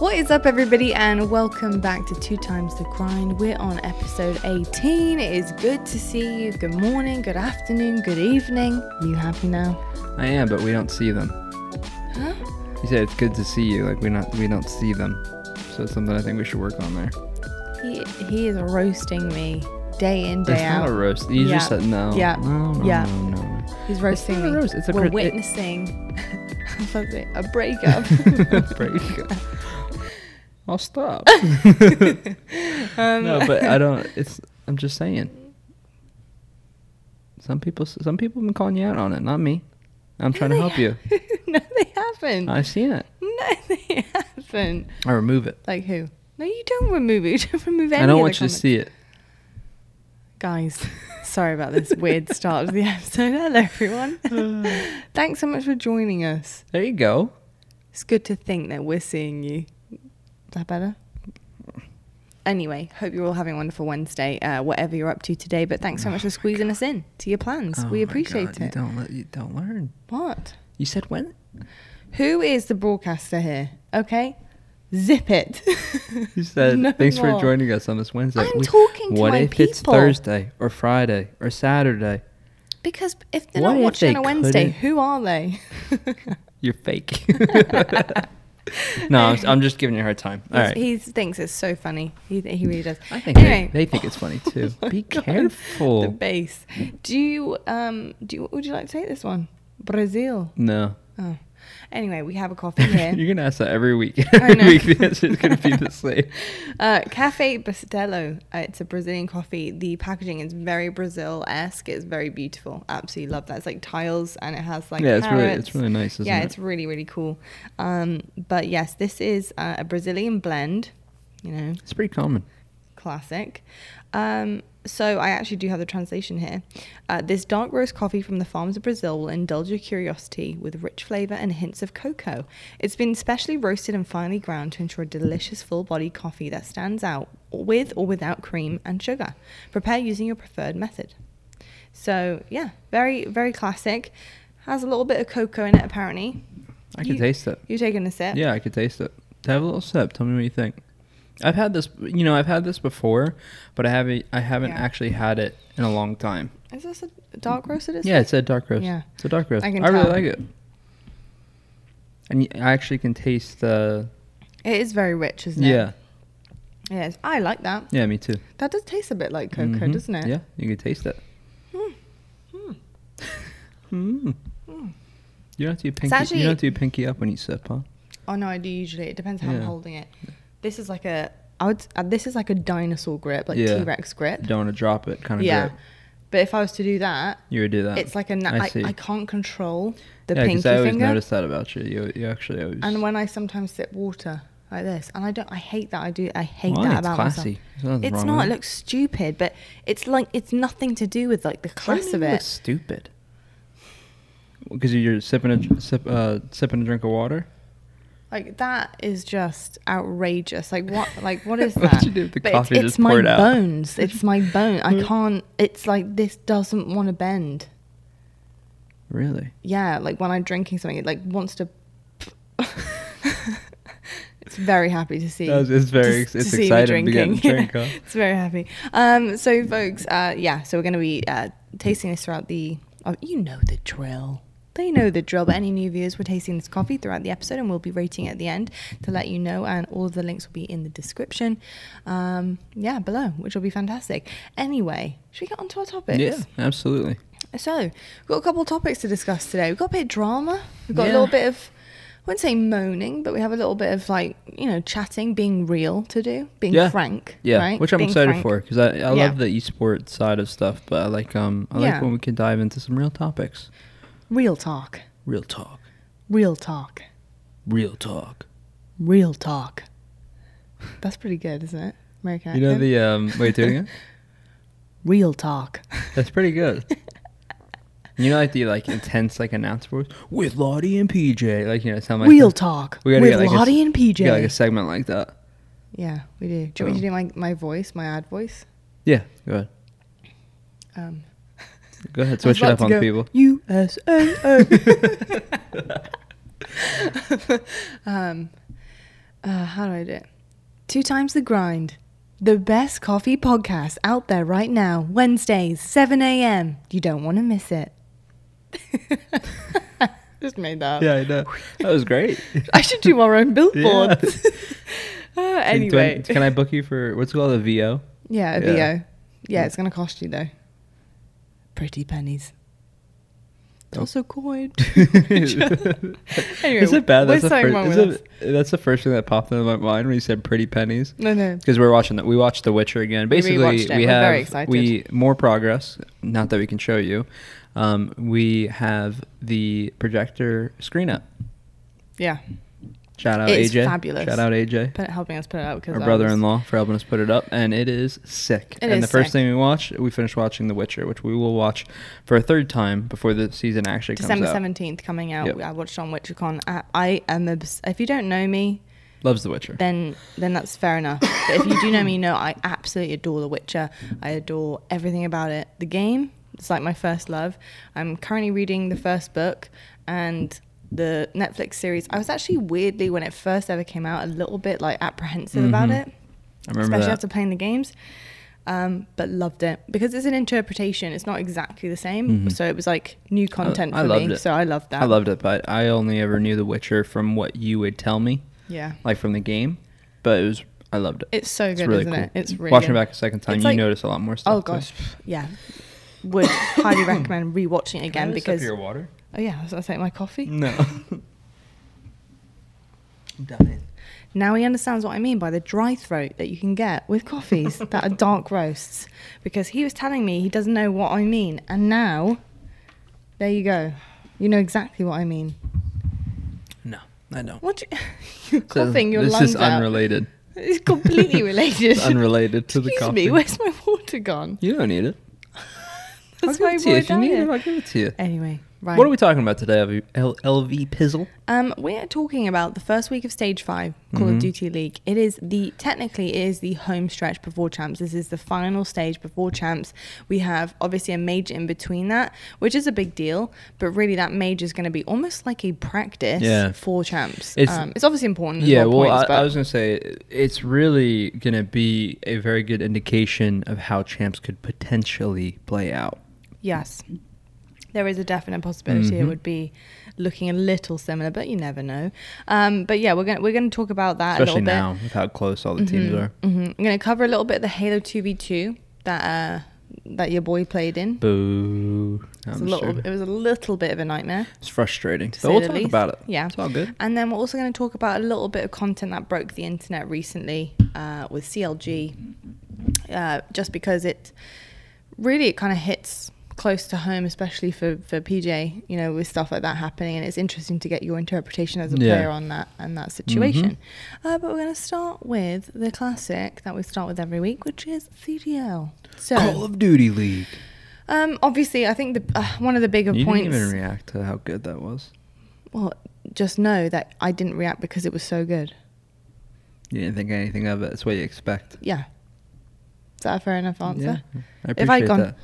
What is up, everybody, and welcome back to Two Times the Grind. We're on episode 18. It is good to see you. Good morning, good afternoon, good evening. You happy now? I am, but we don't see them. Huh? You said it's good to see you, like we not we don't see them. So it's something I think we should work on there. He, he is roasting me day in, day It's out. not a roast. You Yeah. just said no. Yeah. No, no, Yeah. no, no, no. He's roasting not a me. roast, it's a We're crit- witnessing I was about to say, a breakup. Break. I'll stop. um, no, but I don't. It's. I'm just saying. Some people. Some people have been calling you out on it, not me. I'm trying to help you. no, they haven't. I've seen it. no, they haven't. I remove it. Like who? No, you don't remove it. You don't remove any I don't want you to see it. Guys, sorry about this weird start of the episode. Hello, everyone. Thanks so much for joining us. There you go. It's good to think that we're seeing you. Is that better? Anyway, hope you're all having a wonderful Wednesday, uh, whatever you're up to today. But thanks so much for squeezing us in to your plans. Oh we my appreciate God, You it. don't. let- You don't learn. What? You said when? Who is the broadcaster here? Okay, zip it. You said No thanks more. for joining us on this Wednesday. I'm talking to what my if it's people. Thursday or Friday or Saturday? because if they're What not if watching they on a Wednesday, couldn't- who are they? You're fake. no, I'm, I'm just giving you a hard time. All right. He thinks it's so funny. He, he really does. I think anyway, they, they think it's funny too. Oh Be God. careful. the bass. Do you um do you, would you like to take this one? Brazil. no. Oh. Anyway, we have a coffee here. You're gonna ask that every week. I Every know. week the answer is gonna be the same. uh, Cafe Bustelo. Uh, it's a Brazilian coffee. The packaging is very Brazil esque. It's very beautiful. Absolutely love that. It's like tiles and it has like yeah, it's really it's really nice, isn't yeah, it? it's really really cool. Um, but yes, this is uh, a Brazilian blend. You know, It's pretty common. classic. Um, so I actually do have the translation here. Uh, this dark roast coffee from the farms of Brazil will indulge your curiosity with rich flavor and hints of cocoa. It's been specially roasted and finely ground to ensure a delicious full-bodied coffee that stands out with or without cream and sugar. Prepare using your preferred method. So yeah, very very classic. Has a little bit of cocoa in it apparently. I can You- taste it. You taking a sip? Yeah, I could taste it. Have a little sip. Tell me what you think. I've had this, you know, I've had this before, but I haven't, I haven't Yeah. actually had it in a long time. Is this a dark roast? It is. Yeah, it? it's a dark roast. Yeah. it's a dark roast. I I, can really tell. like it. And I actually can taste the. It is very rich, isn't it? Yeah, Yes, I like that. yeah, me too. That does taste a bit like cocoa, Mhm. doesn't it? Yeah, you can taste it. Hmm. Hmm. Mm. Hmm. You don't have to do pinky. actually- you don't do pinky up when you sip, huh? Oh no, I do usually. It depends how I'm holding it. This is like a. I would. Uh, this is like a dinosaur grip, like Yeah. T Rex grip. Don't want to drop it, kind of yeah. grip. But if I was to do that, You would do that. it's like a. Na- I I, see. I can't control the yeah, pinky I always finger. noticed that about you. You, you actually always. And when I sometimes sip water like this, and I don't. I hate that. I do. I hate Why? that It's about classy. myself. Nothing It's wrong not. with It it. looks stupid, but it's like it's nothing to do with like the do you class mean of it it. stupid. Because you're sipping a sip, uh, sipping a drink of water. Like that is just outrageous. Like what? Like what is that? you do the But it's, it's my bones. It's my bone. I can't. It's like this doesn't want to bend. Really? Yeah, like when I'm drinking something, it like wants to. it's very happy to see. Was- it's very- to- to it's see me exciting to get drink, huh? it's very happy. Um. So, folks. Uh. Yeah. So we're gonna be uh tasting this throughout the. Oh, you know the drill. They know the drill, but any new viewers, we're tasting this coffee throughout the episode and we'll be rating it at the end to let you know. And all of the links will be in the description. Um, yeah, below, which will be fantastic. Anyway, should we get on to our topics? Yeah, absolutely. So, we've got a couple of topics to discuss today. We've got a bit of drama. We've got a Yeah. little bit of, I wouldn't say moaning, but we have a little bit of like, you know, chatting, being real to do, being Yeah. frank. Yeah, right? which I'm Being excited frank. for because I, I Yeah. love the esports side of stuff, but I like um I Yeah. like when we can dive into some real topics. Real talk. Real talk. Real talk. Real talk. Real talk. That's pretty good, isn't it? American You know accent. the um wait doing it? Real talk. That's pretty good. You know, like the like intense like announcer voice with Lottie and PJ, like you know, sound like Real that. talk. We gotta with get, like, a Lottie and PJ. We got like a segment like that. yeah, we do. Do you want me to do my, my voice, my ad voice? Yeah, go ahead. Um, Go ahead, switch it up on go, people. USA. um, Uh, how do I do it? Two times the grind. The best coffee podcast out there right now. Wednesdays, 7 a.m. You don't want to miss it. Just made that up. Yeah, I know. That was great. I should do our own billboards. uh, anyway. can I book you for what's it called a VO? Yeah, a Yeah. VO. Yeah, it's going to cost you though. Pretty pennies. A coin. anyway, is it bad? That's the, first, is it, that's the first thing that popped into my mind when you said pretty pennies. No, no. Because we're watching that. We watched The Witcher again. Basically, we We're have we more progress. Not that we can show you. Um, we have the projector screen up. Yeah. Shout out It's AJ. fabulous. Shout out AJ. Put, helping us put it out because Our brother-in-law for helping us put it up, and it is sick. It and is the first sick. thing we watched, we finished watching The Witcher, which we will watch for a third time before the season actually December comes out. seventeenth coming out. Yep. I watched on WitcherCon. I, I am obs- if you don't know me, Loves The Witcher. then then that's fair enough. But if you do know me, you know I absolutely adore The Witcher. I adore everything about it. The game, it's like my first love. I'm currently reading the first book and the Netflix series. I was actually weirdly when it first ever came out a little bit like apprehensive about Mhm. it, I remember especially that. after playing the games. Um, but loved it because it's an interpretation. It's not exactly the same, Mhm. so it was like new content I for loved me. it. So I loved that. I loved it, but I only ever knew The Witcher from what you would tell me, Yeah, like from the game. But it was, I loved it. it's so good, really isn't cool. it? It's really Watching good. it back a second time, It's you like- notice a lot more stuff. Oh too. gosh, yeah. Would highly recommend rewatching it Can I again have a sip because of your water. Oh yeah, was I take my coffee? No. I'm dying. Now he understands what I mean by the dry throat that you can get with coffees that are dark roasts. Because he was telling me he doesn't know what I mean, and now there you go. You know exactly what I mean. No, I don't. What? You, you're So coughing your this lungs is out. unrelated. It's completely related. It's unrelated to the Excuse coffee. me, where's my water gone? You don't need it. That's I'll my give it to you. boy If you need it. I'll give it to you. Anyway, right. What are we talking about today, LV, LV Pizzle? Um, we're talking about the first week of Stage Five, Call Mhm. of Duty League. It is the technically it is the home stretch before champs. This is the final stage before champs. We have obviously a major in between that, which is a big deal. But really, that major is going to be almost like a practice Yeah. for champs. It's- um, it's obviously important. Yeah, well, points, I, I was gonna say it's really gonna be a very good indication of how champs could potentially play out. yes, there is a definite possibility it Mhm. would be looking a little similar, but you never know. Um, but yeah, we're gonna we're gonna talk about that a especially little bit. now with how close all the teams are. hmm I'm going to cover a little bit of the Halo 2v2 that uh, that your boy played in. Boo! It's a I'm little, sure. it was a little bit of a nightmare. It's frustrating, to but we'll talk least. about it. Yeah. it's all good. And then we're also going to talk about a little bit of content that broke the internet recently uh, with CLG, uh, just because it really it kind of hits close to home, especially for, for PJ, you know, with stuff like that happening. And it's interesting to get your interpretation as a Yeah. player on that and that situation. Uh, but we're going to start with the classic that we start with every week, which is CDL. So, Call of Duty League. um, obviously, I think the uh, one of the bigger You points. didn't even react to how good that was. well, just know that I didn't react because it was so good. You didn't think anything of it. It's what you expect. Yeah. Is that a fair enough answer? Yeah, I If I'd appreciate gone- that.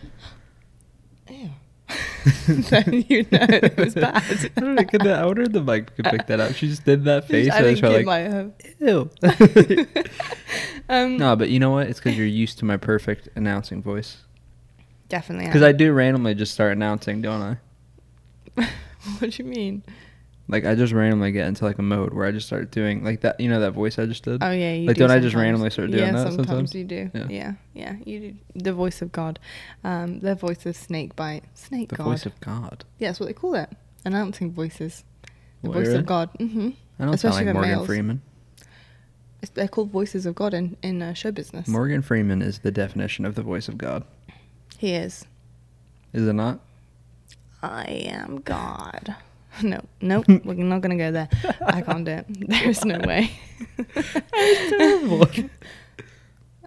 Ew. then you know it was bad. I don't know, could that, I wonder if the mic could pick that up. She just did that face. I think it like, might have. ew. Um, no, but you know what? It's because you're used to my perfect announcing voice. Definitely. Because I do randomly just start announcing, don't I? what do you mean? Like I just randomly get into like a mode where I just start doing like that. You know that voice I just did. Oh yeah, you Like, do don't I just randomly start doing yeah, that sometimes, sometimes? you do. Yeah. Yeah. yeah, You do the voice of God, um, the voice of snake bite, snake God. the God. voice of God. yeah, that's what they call it. Announcing voices. The What, voice really? of God. Mm-hmm. I don't Especially sound like Morgan males. Freeman. It's, they're called voices of God in in uh, show business. Morgan Freeman is the definition of the voice of God. he is. Is it not? I am God. No, nope, we're not gonna go there. I can't do it. There's no way.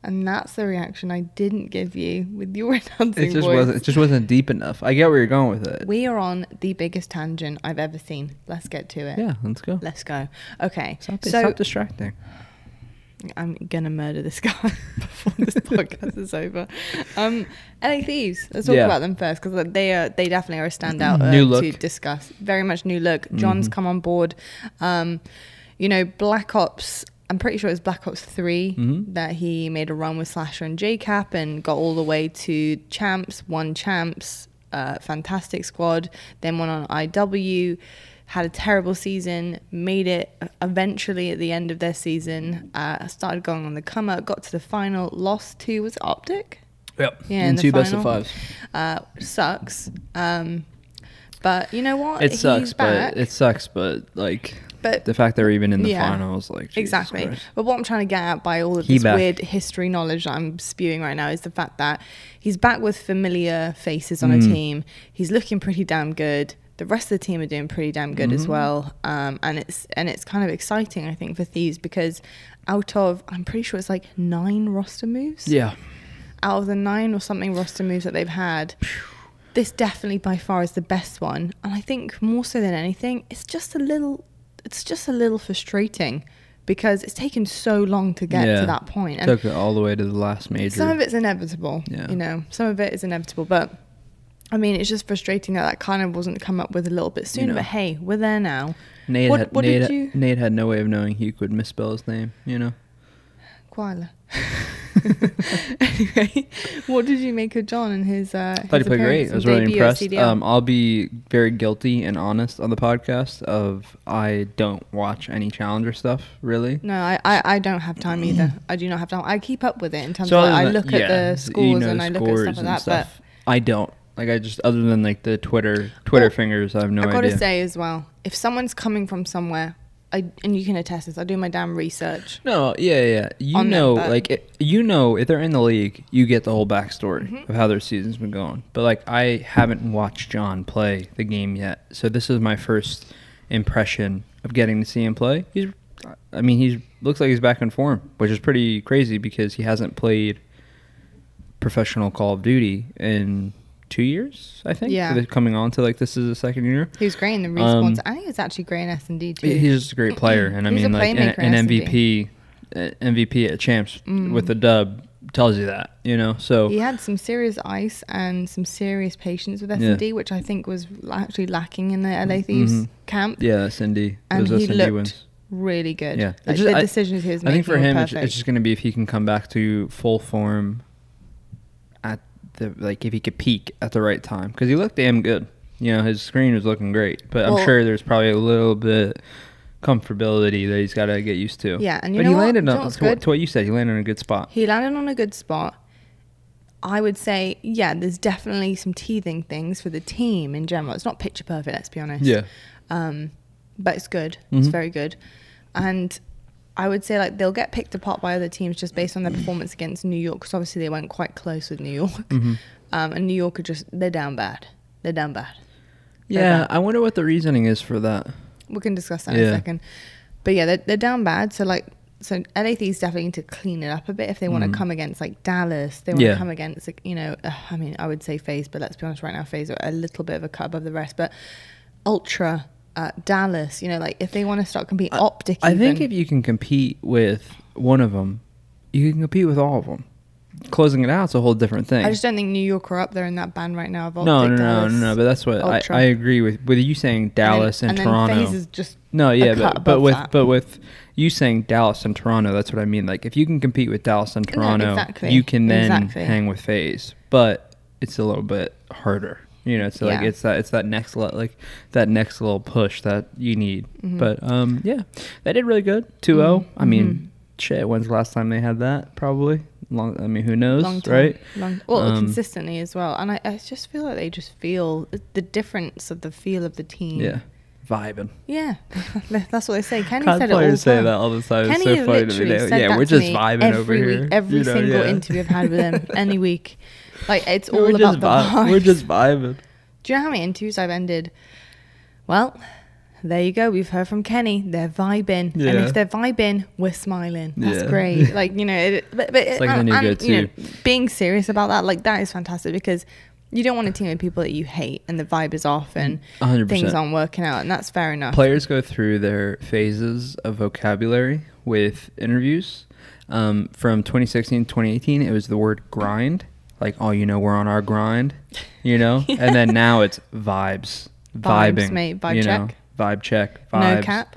and that's the reaction I didn't give you with your announcing It just voice. wasn't. It just wasn't deep enough. I get where you're going with it. We are on the biggest tangent I've ever seen. Let's get to it. Yeah, let's go. Let's go. Okay. Stop, so stop distracting. I'm gonna murder this guy before this podcast is over. Um, LA Thieves. Let's talk Yeah. about them first because they are they definitely are a standout uh, New to look. discuss. Very much new look. John's Mhm. come on board. Um, you know, Black Ops I'm pretty sure it was Black Ops 3 Mhm. that he made a run with Slasher and Jkap and got all the way to champs, won champs, uh, fantastic squad, then went on IW, had a terrible season, made it eventually at the end of their season, uh, started going on the come up, got to the final, lost to, was it Optic? Yep. Yeah, and in the two best of final. fives. Uh, sucks. Um, but you know what? It sucks, back. but it sucks, but like But the fact they're even in the Yeah. finals, like Jesus exactly. Christ. But what I'm trying to get at by all of He this back. weird history knowledge that I'm spewing right now is the fact that he's back with familiar faces on a Mm. team. He's looking pretty damn good. The rest of the team are doing pretty damn good as Mhm. well. Um, and it's and it's kind of exciting, I think, for Thieves because out of I'm pretty sure it's like nine roster moves. Yeah. Out of the nine or something roster moves that they've had, this definitely by far is the best one. And I think more so than anything, it's just a little it's just a little frustrating because it's taken so long to get Yeah. to that point. And Took it all the way to the last major. some of it's inevitable. Yeah. You know, some of it is inevitable, but I mean, it's just frustrating that that kind of wasn't come up with a little bit sooner. know. But hey, we're there now. Nate, What- had, what Nate, did you- Nate had no way of knowing he could misspell his name, you know? Koala. anyway, what did you make of John and his? Uh, I thought his he played great. I was really impressed. Um, I'll be very guilty and honest on the podcast of I don't watch any challenger stuff, really. No, I, I, I don't have time either. I do not have time. I keep up with it in terms So of like, I look at the you scores know and I look at stuff like that. stuff. I don't. Like I just other than like the Twitter Twitter Well, fingers, I have no I gotta idea. say as well, if someone's coming from somewhere, I and you can attest this, I do my damn research. No, yeah, yeah. You on them, know, like it, you know, if they're in the league, you get the whole backstory Mhm. of how their season's been going. But like, I haven't watched John play the game yet, so this is my first impression of getting to see him play. He's, I mean, he looks like he's back in form, which is pretty crazy because he hasn't played professional Call of Duty in two years. I think. Yeah. Coming on to like this is the second year. He was great in the respawns. Um, I think he was actually great in S and D too. He's just a great player, and I mean, like an, an MVP, uh, MVP at champs Mm. with a dub tells you that, you know. So he had some serious ice and some serious patience with S and D, which I think was actually lacking in the LA Thieves Mhm. camp. yeah, S and D, and those he SND looked wins. really good. Yeah. like, just- the I- decisions he was I making think for him, it's, just going to be if he can come back to full form the like if he could peak at the right time because he looked damn good. You know, his screen was looking great, but I'm sure there's probably a little bit comfortability that he's got to get used to. Yeah, and you but know he landed on to, what- to what you said. He landed on a good spot. He landed on a good spot. I would say, yeah, there's definitely some teething things for the team in general. It's not picture perfect, let's be honest. Yeah. Um, but it's good. It's Mhm. very good. And I would say like they'll get picked apart by other teams just based on their performance against New York because obviously they went quite close with New York. Mhm. Um, and New York are just they're down bad. They're down bad. They're Yeah. I wonder what the reasoning is for that. We can discuss that in a second. But yeah, they're, they're down bad. So like, so LA Thieves definitely need to clean it up a bit if they want to Mhm. come against like Dallas. They want to Yeah. come against like, you know, uh, I mean, I would say FaZe, but let's be honest, right now FaZe are a little bit of a cut above the rest. But Ultra, uh, Dallas, you know, like if they want to start competing, I- Optic. I think if you can compete with one of them, you can compete with all of them. Closing it out out's a whole different thing. I just don't think New York are up there in that band right now of Optic. no, no, no, Dallas, no, no. But that's what I, I agree with. With you saying and then- Dallas and, and Toronto. Is just no, yeah, but but with that. but with you saying Dallas and Toronto, that's what I mean. Like if you can compete with Dallas and No, Toronto, exactly, you can then exactly. hang with FaZe. But it's a little bit harder. You know, it's like Yeah. it's that it's that next le- like that next little push that you need. Mhm. But um, yeah, they did really good. 2-0. I mean, Mhm. shit. When's the last time they had that? Probably long. I mean, who knows, long time, right? Long, well, Um, consistently as well. And I, I just feel like they just feel the difference of the feel of the team. Yeah, vibing. Yeah, that's what they say. Kenny said it all the say time. that all the time. Kenny it's so funny to me. literally They- said yeah, we're just vibing every over week, here. Every you know, single yeah. interview I've had with him, any week. Like it's all about the vi- vibes. We're just vibing. Do you know how many interviews I've ended? Well, there you go. We've heard from Kenny. They're vibing, and if they're vibing, we're smiling. That's Yeah. great. Like you know, it, but, but It's like and- and, you know, being serious about that, like that is fantastic because you don't want to team with people that you hate and the vibe is off and A hundred things aren't working out, and that's fair enough. Players go through their phases of vocabulary with interviews. Um, from 2016 to 2018, it was the word grind. Like, oh, you know, we're on our grind, you know? And then now it's vibes. Vibes, Vibing. mate. Vibe you check. Know? Vibe check. no cap.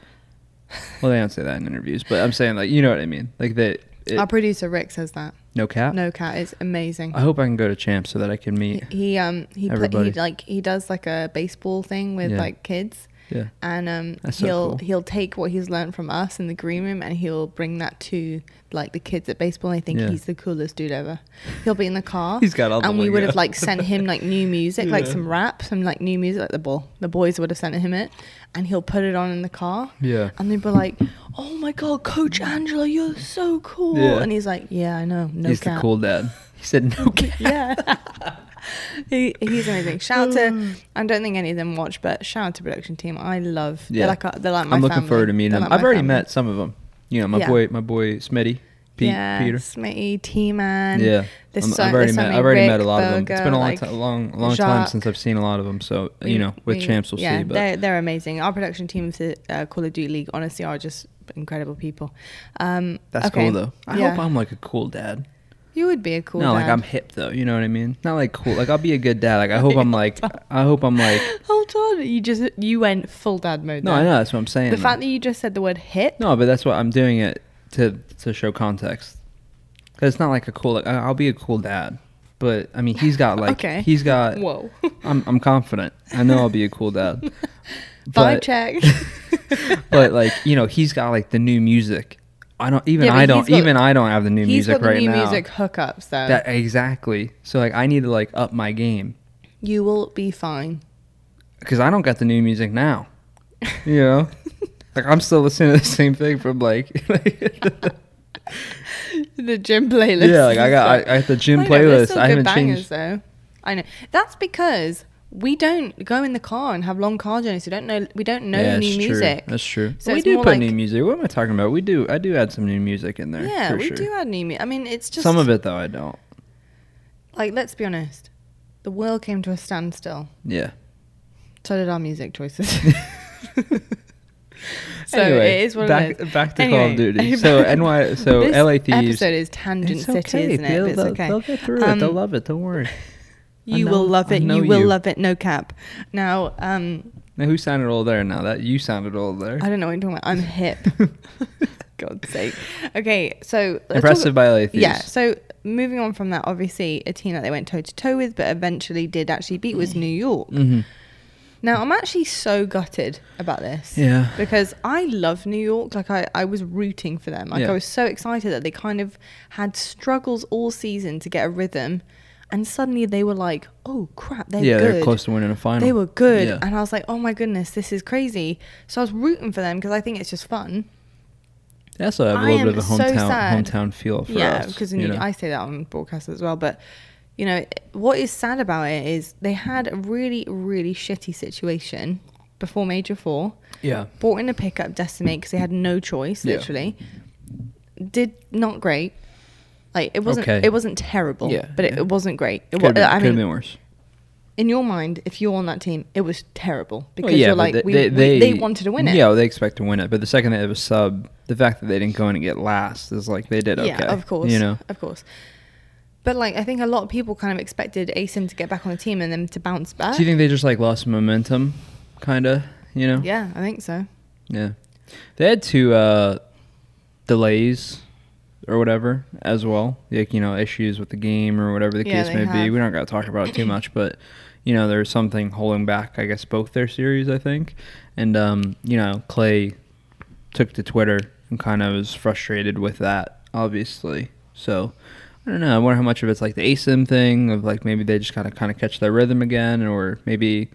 Well, they don't say that in interviews, but I'm saying like you know what I mean. Like that. Our producer Rick says that. no cap. No cat is amazing. I hope I can go to champ so that I can meet. he um he, Everybody. he like he does like a baseball thing with Yeah. like kids Yeah. and um so he'll cool. he'll take what he's learned from us in the green room and he'll bring that to like the kids at baseball and they think Yeah. he's the coolest dude ever. He'll be in the car. He's got all the and we would have like sent him like new music, like some rap, some like new music, like the ball. The boys would have sent him it, and he'll put it on in the car. Yeah. And they'd be like, "Oh my god, Coach Angela, you're so cool!" Yeah. And he's like, "Yeah, I know, no He's cap." the cool dad. He said no cap. yeah. he, he's amazing. Shout out to I don't think any of them watch, but shout out to production team. I love. Yeah. They're like a, they're like my I'm looking family. forward to meeting They're them. like I've already family. met some of them. You know, my Yeah. boy, my boy Smitty, Pete, yeah, Peter. Smitty, T Man. yeah, This I'm- so- I've already met. I've already met a Rick, lot of them. It's been a long, like, ti- long, long time since I've seen a lot of them. So We- you know, with we- champs, we'll yeah, see. But they're they're amazing. Our production team for uh, Call of Duty League honestly are just incredible people. Um, that's okay. cool though. I Yeah. hope I'm like a cool dad. You would be a cool. no, like. I'm hip though. You know what I mean? Not like cool. Like I'll be a good dad. Like I hope I'm like. I hope I'm like. Hold on, you just you went full dad mode. No. I know. That's what I'm saying. The though. fact that you just said the word hip. No, but that's what I'm doing it to to show context. Cause it's not like a cool. Like, I'll be a cool dad, but I mean, he's got like Okay. he's got. Whoa. I'm I'm confident. I know I'll be a cool dad. Vibe check. but like you know, he's got like the new music. I don't even Yeah, I don't got- even I don't have the new music got the right new now. music hookups though. That exactly. So like I need to like up my game you will be fine. because I don't got the new music now. You know, like I'm still listening to the same thing from like. the gym playlist. yeah, like I got I, I have the gym I know, playlist. still I haven't bangers, changed. though. I know that's because we don't go in the car and have long car journeys. We don't know. We don't know yeah, new music. True. That's true. So we do put like- new music. What am I talking about? We do. I do add some new music in there. yeah, we sure. do add new music. I mean, it's just Some of it though, I don't. Like, let's be honest. The world came to a standstill. Yeah. So did our music choices. so anyway, it is what back, it is. Back to Call Anyway, of Duty. So NY. So LA Thieves. episode is tangent It's city, okay. isn't it? They'll, it's they'll- okay. they'll get through Um, it. They'll love it. Don't worry. I You will love it. know You will you. love it. No cap. Now, um, Now who sounded all there? Now that you sounded all there. I don't know what you're talking about. I'm hip. God's sake. Okay, so let's talk- Impressive by LA Thieves. Yeah. So moving on from that, obviously a team that they went toe to toe with, but eventually did actually beat was New York. hmm Now I'm actually so gutted about this. Yeah. Because I love New York. Like I, I was rooting for them. Like Yeah. I was so excited that they kind of had struggles all season to get a rhythm. And suddenly they were like, oh crap, they're yeah, good. they're close to winning a final. They were good. Yeah. And I was like, oh my goodness, this is crazy. So I was rooting for them because I think it's just fun. They also have a I little bit of a hometown sad. hometown feel for yeah, us. because you know? I say that on broadcast as well. But you know what is sad about it is they had a really really shitty situation before Major Four. yeah. Bought in a pickup Decemate because they had no choice. Yeah. Literally, did not great. Like it wasn't. Okay. It wasn't terrible. Yeah, but it, yeah. it wasn't great. It Could wa- have been, I mean, been worse. in your mind, if you're on that team, it was terrible because Well, yeah, you're like, they, we, they, we- they, they wanted to win it. Yeah, well, they expect to win it. But the second they have a sub, the fact that they didn't go in and get last is like they did okay. Yeah, of course. You know, Of course. But like I think a lot of people kind of expected ASIM to get back on the team and then to bounce back. do you think they just like lost momentum, kind of? You know? Yeah, I think so. Yeah. They had two uh, delays or whatever as well. Like, you know, issues with the game or whatever the Yeah, case may be. We don't got to talk about it too much, but, you know, there's something holding back, I guess, both their series, I think. And, um, you know, Clay took to Twitter and kind of was frustrated with that, obviously. So, I don't know. I wonder how much of it's like the ASIM thing of like maybe they just kind of kind of catch their rhythm again, or maybe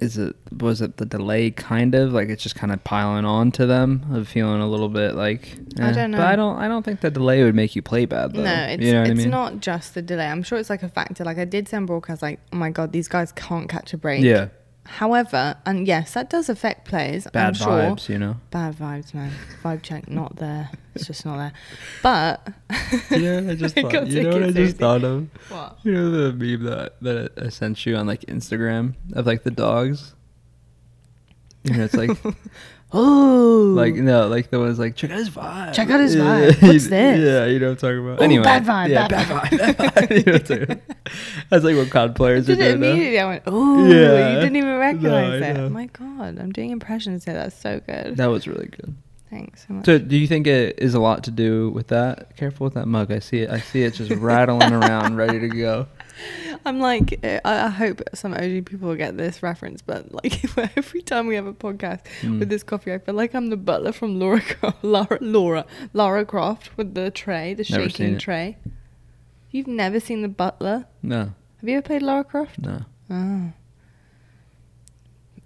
is it was it the delay kind of like it's just kind of piling on to them of feeling a little bit like I eh. don't know. But I don't I don't think the delay would make you play bad though. No, it's you know it's I mean? not just the delay. I'm sure it's like a factor. Like I did send broadcast like, oh my god, these guys can't catch a break. Yeah, However, and yes, that does affect players. I'm bad sure. vibes, you know. Bad vibes, man. Vibe check not there. It's just not there. But Yeah, I just thought, you know what I just thought of? What? You know the meme that that I sent you on like Instagram of like the dogs. You know, it's like Oh, Like no, like the ones like check out his vibe. Check out his Yeah. vibe. What's this? Yeah, you know what I'm talking about. Ooh, anyway, bad vibe, Yeah, bad bad vibe. Bad vibe. You know what I'm talking about. That's like what cod players are did it doing now. immediately. I went, oh, Yeah. you didn't even recognize I it. Oh my god, I'm doing impressions here. That's so good. That was really good. Thanks so much. So, do you think it is a lot to do with that? Careful with that mug. I see it. I see it just rattling around, ready to go. I'm like, uh, I hope some OG people get this reference, but like every time we have a podcast Mm. with this coffee, I feel like I'm the butler from Laura, Croft, Laura, Laura, Croft with the tray, the Never shaking tray. You've never seen the butler? No, Have you ever played Laura Croft? no. Oh.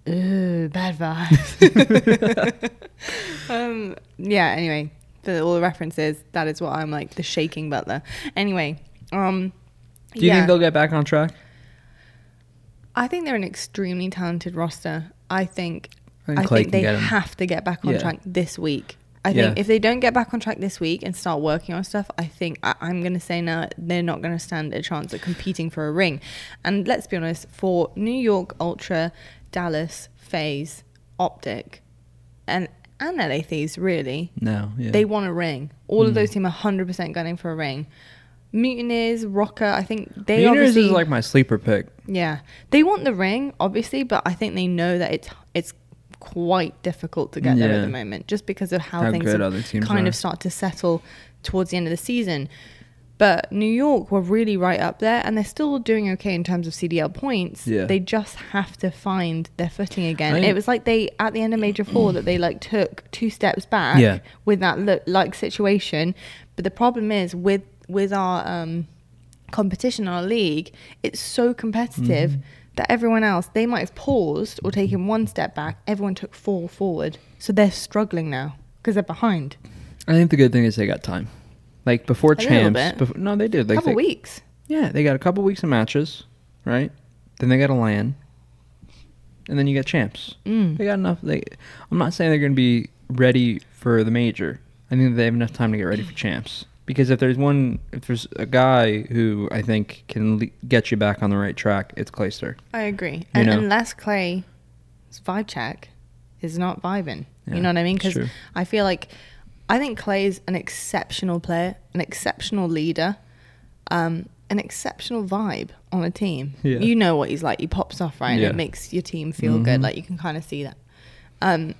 Ooh, bad vibes. um, yeah, anyway, for all the references, that is what I'm like, the shaking butler. Anyway, um, Do you yeah. think they'll get back on track? I think they're an extremely talented roster. I think I think I think they have to get back on Yeah. track this week. I Yeah. think if they don't get back on track this week and start working on stuff, I think I, I'm going to say now they're not going to stand a chance at competing for a ring. And let's be honest, for New York Ultra, Dallas, FaZe, Optic, and and LA Thieves, really, No. Yeah. they want a ring. All of Mm. those teams are 100% gunning for a ring. Mutineers, Rokkr, I think they Mutineers obviously is like my sleeper pick. yeah, they want the ring, obviously, but I think they know that it's it's quite difficult to get there at the moment, just because of how, How things good other teams kind are. of start to settle towards the end of the season. But New York were really right up there, and they're still doing okay in terms of CDL points. Yeah. They just have to find their footing again. I- it was like they at the end of Major Four that they like took two steps back Yeah. with that look like situation. But the problem is with with our um, competition our league, it's so competitive Mm-hmm. that everyone else they might have paused or taken one step back. Everyone took four forward, so they're struggling now because they're behind. I think the good thing is they got time. Like before A champs, before, no, they did. A couple they, weeks. Yeah, they got a couple weeks of matches, right? Then they got a LAN, and then you got champs. Mm. They got enough. They, I'm not saying they're going to be ready for the major. I think they have enough time to get ready for champs. Because if there's one, if there's a guy who I think can le- get you back on the right track, it's Clayster. I agree. You And know. unless Clay's vibe check is not vibing, Yeah, you know what I mean? Because. I feel like I think Clay's an exceptional player, an exceptional leader, um, an exceptional vibe on a team. Yeah. You know what he's like. He pops off right, Yeah. and it makes your team feel good. Mhm. Like you can kind of see that. Um,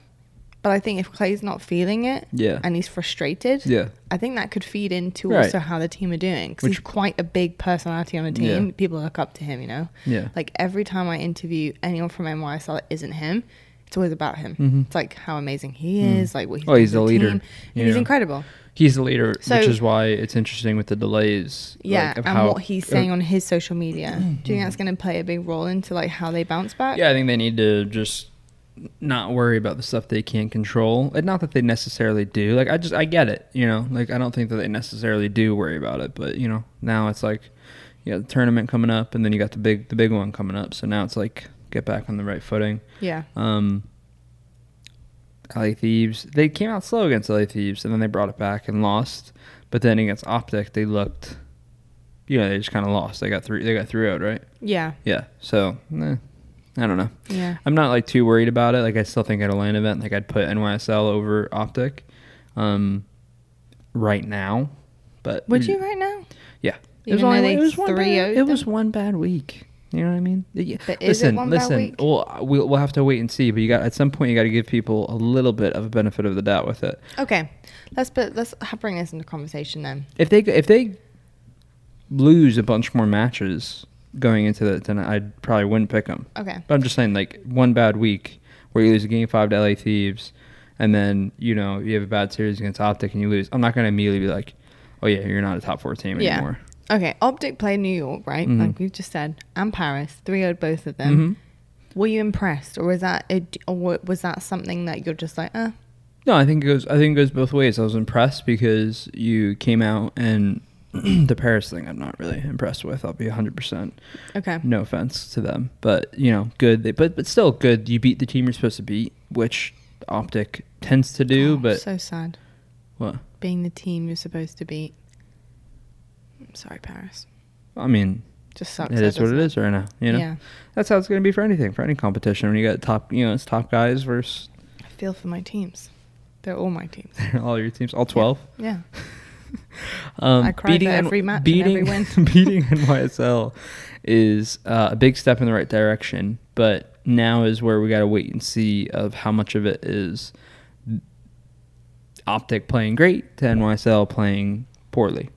but I think if Clay's not feeling it, Yeah. and he's frustrated, Yeah. I think that could feed into Right. also how the team are doing because he's quite a big personality on the team. Yeah. People look up to him, you know. Yeah. Like every time I interview anyone from NYSL that isn't him, it's always about him. Mhm. It's like how amazing he Mm. is, like what he's Oh, he's for the leader, team. you he's incredible. He's the leader, So- which is why it's interesting with the delays. Yeah, like, of and how- what he's uh, saying on his social media. Do you think that's going to play a big role into like how they bounce back? Yeah, I think they need to just not worry about the stuff they can't control. And not that they necessarily do. Like I just I get it, you know. Like I don't think that they necessarily do worry about it, but you know, now it's like you got the tournament coming up and then you got the big the big one coming up. So now it's like get back on the right footing. Yeah. Um LA Thieves, they came out slow against LA Thieves and then they brought it back and lost. But then against Optic, they looked you know, they just kind of lost. They got three they got three out, right? Yeah. Yeah. So, eh, I don't know. Yeah. I'm not like too worried about it. Like I still think at a LAN event, like I'd put NYSL over Optic, um, right now. But Would you right now? Yeah. Even though they it was one 3-0'd bad, it was one bad week. You know what I mean? Yeah. But is it listen, one bad listen. week? Well, we'll we'll have to wait and see. But you got at some point you got to give people a little bit of a benefit of the doubt with it. Okay. Let's put let's bring this into conversation then. If they if they lose a bunch more matches going into it, then I probably wouldn't pick them. Okay. But I'm just saying, like one bad week where you lose a game five to LA Thieves, and then you know you have a bad series against Optic and you lose. I'm not gonna immediately be like, oh yeah, you're not a top four team Yeah. anymore. Okay. Optic played New York, right? Mhm. Like we just said, and Paris. 3 0 both of them. hmm Were you impressed, or was that a, or was that something that you're just like, uh, No, I think it goes. I think it goes both ways. I was impressed because you came out and the Paris thing. I'm not really impressed with. I'll be 100. percent okay, No offense to them, but you know, good. They, but but still good. You beat the team you're supposed to beat, which Optic tends to do. Oh, but so sad what? being the team you're supposed to beat. I'm sorry, Paris. I mean, Just sucks. it is what doesn't it is right now. You know. Yeah. That's how it's going to be for anything, for any competition. When you got top, you know, it's top guys versus I feel for my teams. They're all my teams. They're all your teams, all twelve. Yeah. Um, I cry for every match beating, every win. beating NYSL is uh, a big step in the right direction, but now is where we got to wait and see of how much of it is Optic playing great to NYSL playing poorly,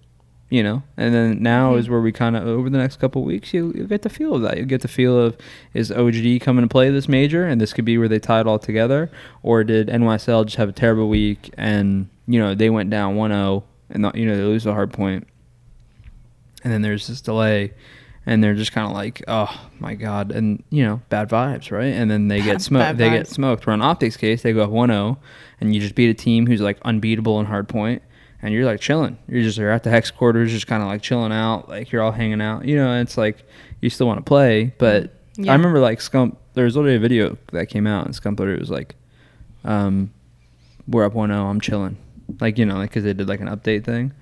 you know. And then now Mhm. is where we kind of over the next couple of weeks you you get the feel of that. You get the feel of is OGD coming to play this major, and this could be where they tie it all together, or did NYSL just have a terrible week and you know they went down 1-0 and the- you know they lose the hard point, and then there's this delay. And they're just kind of like, oh my god, and you know, bad vibes, right? And then they get smoked. They get smoked. Where in Optics case, they go up 1-0, and you just beat a team who's like unbeatable in hard point, and you're like chilling. You're just you're at the hex quarters, just kind of like chilling out, like you're all hanging out. You know, it's like you still want to play, but Yeah. I remember like Scump. There was literally a video that came out, and Scump literally was like, um, "We're up 1-0. I'm chilling." Like you know, like because they did like an update thing,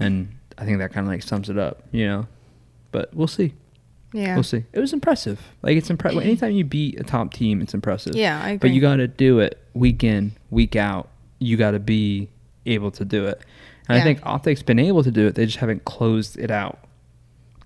and I think that kind of like sums it up. You know, but we'll see. Yeah. We'll see. It was impressive. Like it's impressive. Anytime you beat a top team, it's impressive. Yeah, I But you got to do it week in, week out. You got to be able to do it. And I think Optic's been able to do it. They just haven't closed it out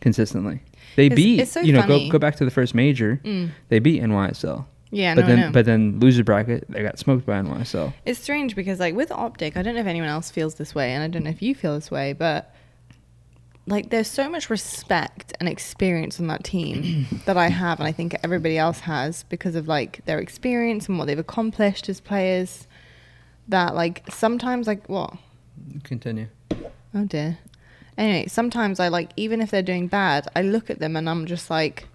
consistently. They It's- beat, it's so you know, funny. go go back to the first major. Mm. They beat NYSL. Yeah, but no, then but then loser bracket, they got smoked by NYSL. It's strange because like with Optic, I don't know if anyone else feels this way, and I don't know if you feel this way, but like there's so much respect and experience on that team that I have, and I think everybody else has because of like their experience and what they've accomplished as players. That like sometimes like what? Continue. Oh dear. Anyway, sometimes I like even if they're doing bad, I look at them and I'm just like.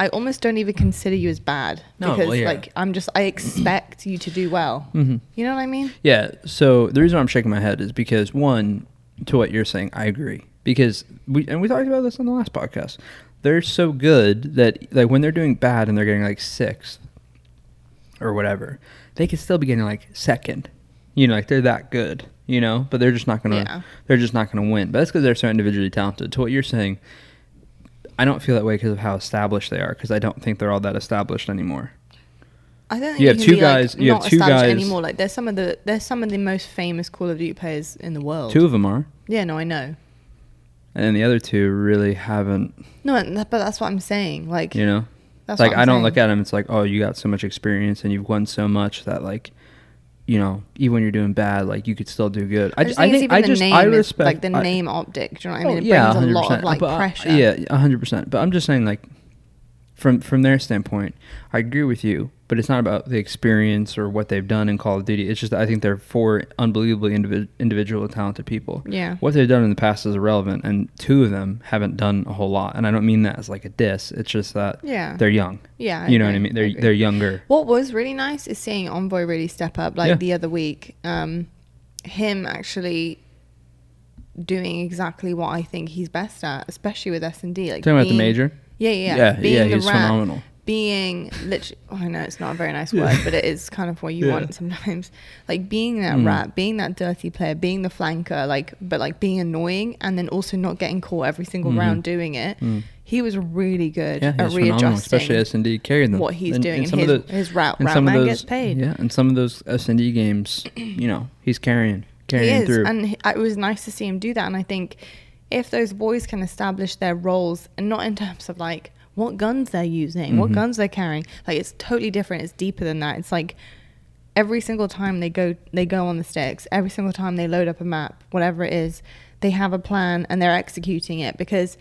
I almost don't even consider you as bad No, because well, yeah. like I'm just I expect you to do well. hmm You know what I mean? Yeah. So the reason I'm shaking my head is because one, to what you're saying, I agree. Because we and we talked about this on the last podcast. They're so good that like when they're doing bad and they're getting like sixth or whatever, they could still be getting like second. You know, like they're that good. You know, but they're just not gonna. Yeah. They're just not gonna win. But that's because they're so individually talented. To what you're saying, I don't feel that way because of how established they are. Because I don't think they're all that established anymore. I don't think You have two be, like, guys- you have not two established guys- anymore. Like there's some of the there's some of the most famous Call of Duty players in the world. Two of them are, Yeah, no, I know. and then the other two really haven't. No, but that's what I'm saying. Like You know. that's like I don't saying. look at them. It's like, oh, you got so much experience and you've won so much that like, you know, even when you're doing bad, like you could still do good. I, I just, I think, think it's even I the just name I respect like the I- name optic. Do you know what I mean? It yeah, brings a lot of like But, uh, pressure. Yeah, hundred percent. But I'm just saying, like, from from their standpoint, I agree with you. But it's not about the experience or what they've done in Call of Duty. It's just that I think they're four unbelievably individ- individual talented people. Yeah. What they've done in the past is irrelevant, and two of them haven't done a whole lot. And I don't mean that as like a diss. It's just that Yeah. they're young. Yeah, I you know what I mean. They're agree. they're younger. What was really nice is seeing Envoy really step up. Like Yeah. the other week, um, him actually doing exactly what I think he's best at, especially with S and D. Like Talking about the major. Yeah, yeah, Yeah, Being yeah, he's rat, phenomenal. Being literally, oh, I know it's not a very nice Yeah. word, but it is kind of what you Yeah. want sometimes. Like being that Mm. rat, being that dirty player, being the flanker, like, but like being annoying, and then also not getting caught every single Mhm. round doing it. Mm. He was really good Yeah, at readjusting. especially S and D carried them. what he's And- doing, and and some of his- the- his route- and route some of man those, gets paid. Yeah, and some of those S and D games, you know, he's carrying he carrying is, through. and it was nice to see him do that. And I think if those boys can establish their roles, and not in terms of like what guns they're using, what Mhm. guns they're carrying, like it's totally different. It's deeper than that. It's like every single time they go, they go on the sticks. Every single time they load up a map, whatever it is, they have a plan and they're executing it because.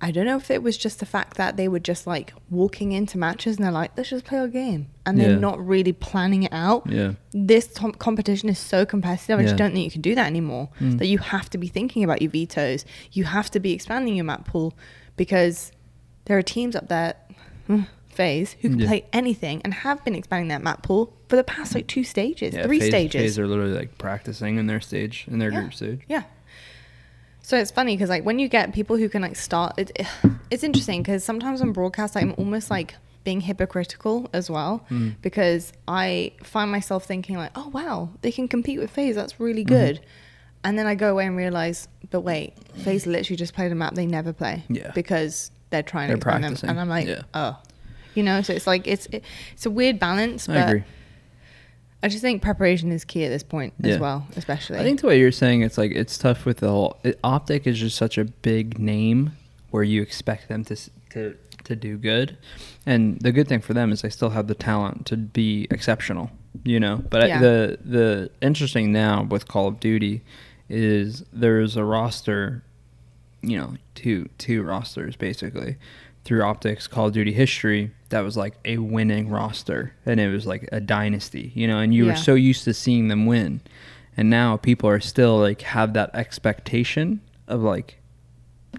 I don't know if it was just the fact that they were just like walking into matches and they're like, let's just play our game. And they're Yeah. not really planning it out yeah, this tom- competition is so competitive. I Yeah. just don't think you can do that anymore. Mm. That you have to be thinking about your vetoes. You have to be expanding your map pool because there are teams up there, FaZe, who can Yeah. play anything and have been expanding that map pool for the past like two stages, yeah. three FaZe, stages. FaZe are literally like practicing in their stage, in their Yeah. group stage. Yeah. So it's funny because like when you get people who can like start, it, it's interesting because sometimes on broadcast I'm almost like being hypocritical as well Mm. because I find myself thinking like, oh wow, they can compete with FaZe, that's really Mm-hmm. good. And then I go away and realize, but wait, FaZe literally just played a map they never play Yeah. because they're trying They're to expand them. practicing. And I'm like, Yeah. oh, you know, so it's like it's it, it's a weird balance. But I agree. I just think preparation is key at this point Yeah. as well, especially. I think the way you're saying it's like it's tough with the whole it, optic is just such a big name where you expect them to to to do good, and the good thing for them is they still have the talent to be exceptional, you know. But I- the the interesting now with Call of Duty is there's a roster, you know, two two rosters basically through optics Call of Duty history that was like a winning roster and it was like a dynasty, you know, and you Yeah. were so used to seeing them win. And now people are still like have that expectation of like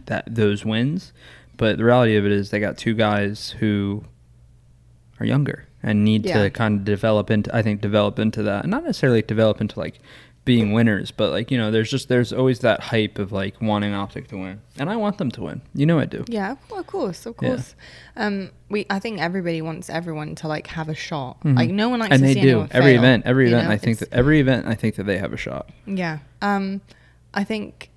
that those wins, but the reality of it is they got two guys who are younger and need Yeah. to kind of develop into I think develop into that. And not necessarily develop into like being winners, but like, you know, there's just there's always that hype of like wanting Optic to win. And I want them to win. You know I do. Yeah, of- of course, of Yeah. course. Um, we I think everybody wants everyone to like have a shot. Mhm. Like no one likes and to they see do anyone every fail, event. Every event, know? I think It's- that every event, I think that they have a shot. Yeah. Um, I think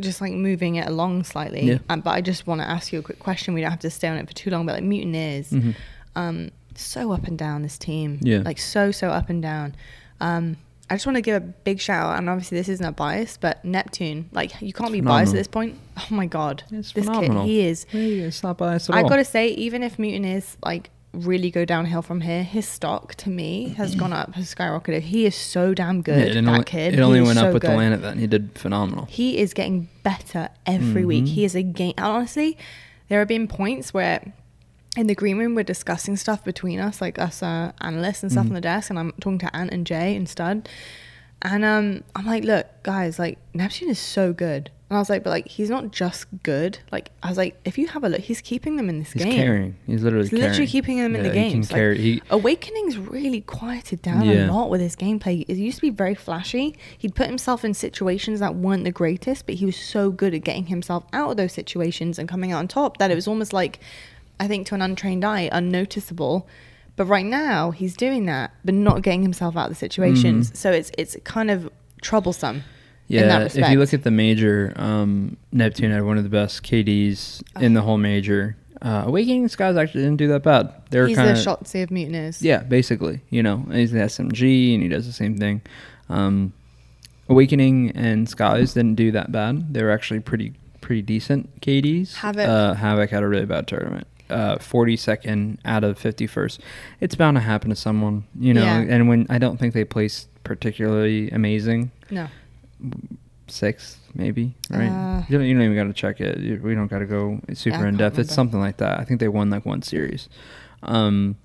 just like moving it along slightly. Yeah. Um, but I just want to ask you a quick question. We don't have to stay on it for too long. But like Mutineers, Mhm. um, so up and down this team. Yeah. Like so so up and down. Um, I just want to give a big shout out, and obviously this isn't a bias, but Neptune, like you can't be biased at this point. Oh my god, It's this phenomenal. kid, he is. Hey, it's not biased at I all. gotta say, even if Mutineers like really go downhill from here, his stock to me has gone up, has skyrocketed. He is so damn good. it that only, kid. It only went so up with good. the LAN event. He did phenomenal. He is getting better every week. Mhm. He is a game. Honestly, there have been points where in the green room we're discussing stuff between us, like us uh, analysts and stuff Mhm. on the desk, and I'm talking to Ant and Jay and Stud, and um, I'm like, look, guys, like Neptune is so good. And I was like, but like he's not just good. Like I was like, if you have a look, he's keeping them in this He's game. carrying. He's literally He's literally carrying. keeping them in the Yeah, he can games. Like, he- Owakening's really quieted down Yeah. a lot with his gameplay. It used to be very flashy. He'd put himself in situations that weren't the greatest, but he was so good at getting himself out of those situations and coming out on top that it was almost like, I think, to an untrained eye, unnoticeable. But right now, he's doing that, but not getting himself out of the situations. Mhm. So it's it's kind of troublesome. Yeah, if you look at the major, um, Neptune had one of the best KDs in the whole major. Uh, Owakening Skyz actually didn't do that bad. They were he's kind the of Shotzzy of mutineers. Yeah, basically, you know, he's the SMG and he does the same thing. Um, Awakening and Skies didn't do that bad. They were actually pretty pretty decent KDs. Havok. uh, Havok had a really bad tournament. Uh, 42nd out of 51st. It's bound to happen to someone, you know. Yeah. And when I don't think they placed particularly amazing, No. sixth maybe, right? Uh, you, don't, you don't even got to check it. You- We don't got to go super in depth. It's something like that. I think they won like one series. Um,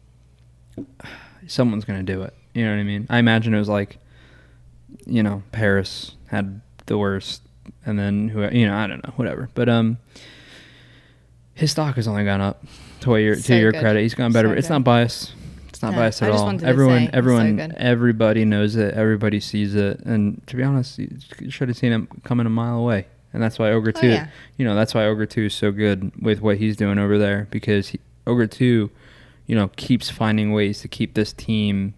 someone's gonna do it. You know what I mean? I imagine it was like, you know, Paris had the worst, and then who? You know, I don't know, whatever. But um, his stock has only gone up. To your to your good. credit, he's gone better. So it's not biased. It's not No, biased at all. Everyone, say, it's so everyone, everybody knows it. Everybody sees it. And to be honest, you should have seen him coming a mile away. And that's why Ogre Oh, Two, yeah. you know, that's why Ogre Two is so good with what he's doing over there because he, Ogre Two, you know, keeps finding ways to keep this team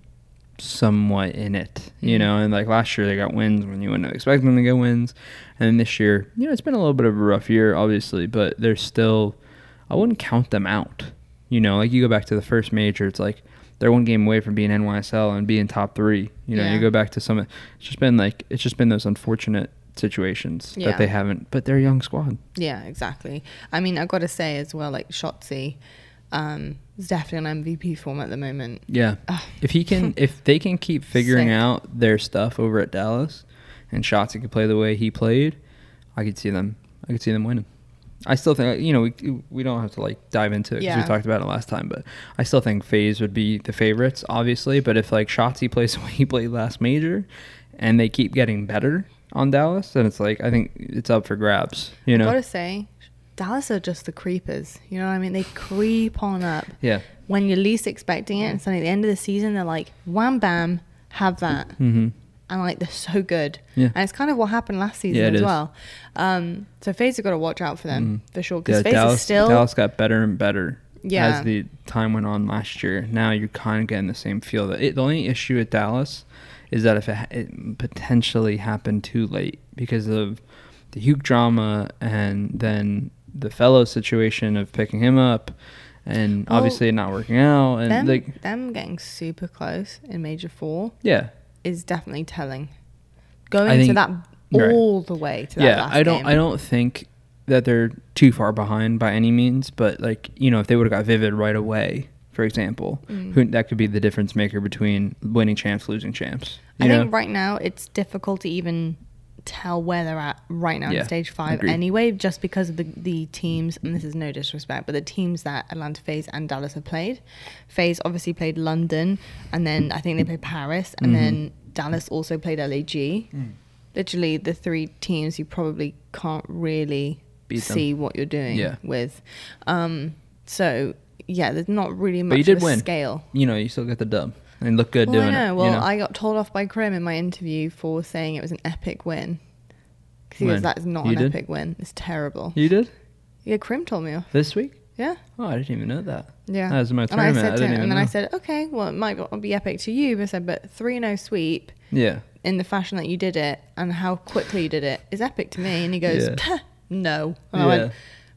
somewhat in it. You Mhm. know, and like last year they got wins when you wouldn't expect them to get wins, and then this year, you know, it's been a little bit of a rough year, obviously, but they're still. I wouldn't count them out. You know, like you go back to the first major, it's like they're one game away from being NYSL and being top three. You know, Yeah. you go back to some. It's just been like it's just been those unfortunate situations Yeah. that they haven't. But they're a young squad. Yeah, exactly. I mean, I got to say as well, like Shotzzy um, is definitely on MVP form at the moment. Yeah. Ugh. If he can, if they can keep figuring Sick. out their stuff over at Dallas, and Shotzzy could play the way he played, I could see them. I could see them winning. I still think you know we we don't have to like dive into it because we talked about it last time, but I still think FaZe would be the favorites, obviously. But if like Shotzzy plays the way he played last major, and they keep getting better on Dallas, then it's like I think it's up for grabs. You I know? gotta say, Dallas are just the creepers. You know what I mean? They creep on up Yeah. when you're least expecting it, and suddenly at the end of the season, they're like, wham bam, have that. Mm-hmm. And like they're so good. Yeah. And it's kind of what happened last season Yeah, as is. well. Um, so FaZe have got to watch out for them Mhm. for sure. Because Yeah, FaZe Dallas, is still Dallas got better and better Yeah. as the time went on last year. Now you're kind of getting the same feel. That it, the only issue with Dallas is that if it, it potentially happened too late because of the Huke drama and then the fellow situation of picking him up and Well, obviously not working out and them, like them getting super close in Major Four. yeah is definitely telling. Going I to that right. all the way to that yeah, I don't game. I don't think that they're too far behind by any means, but like you know, if they would have got Vivid right away, for example, Mm. who that could be the difference maker between winning champs, losing champs. I know? think right now it's difficult to even tell where they're at right now Yeah, in stage five agreed. anyway, just because of the, the teams, and this is no disrespect, but the teams that Atlanta FaZe and Dallas have played. FaZe obviously played London, and then I think they played Paris, and Mhm. then Dallas also played LAG. Mm. Literally, the three teams you probably can't really Beat them. see what you're doing Yeah. with. Um, so, yeah, there's not really much But you did of a win. scale. you know, you still get the dub and look good Well, doing I know. it. Well, you know? I got told off by Krim in my interview for saying it was an epic win. Because he goes, that is not You an did? epic win. It's terrible. you did Yeah, Krim told me off. this week. Yeah. Oh, I didn't even know that. Yeah. That was my and I said to didn't him, even and then know. I said, okay, well, it might not be epic to you, but I said, but 3 0 sweep Yeah. in the fashion that you did it and how quickly you did it is epic to me. And he goes, Yeah. No. And I went, Yeah.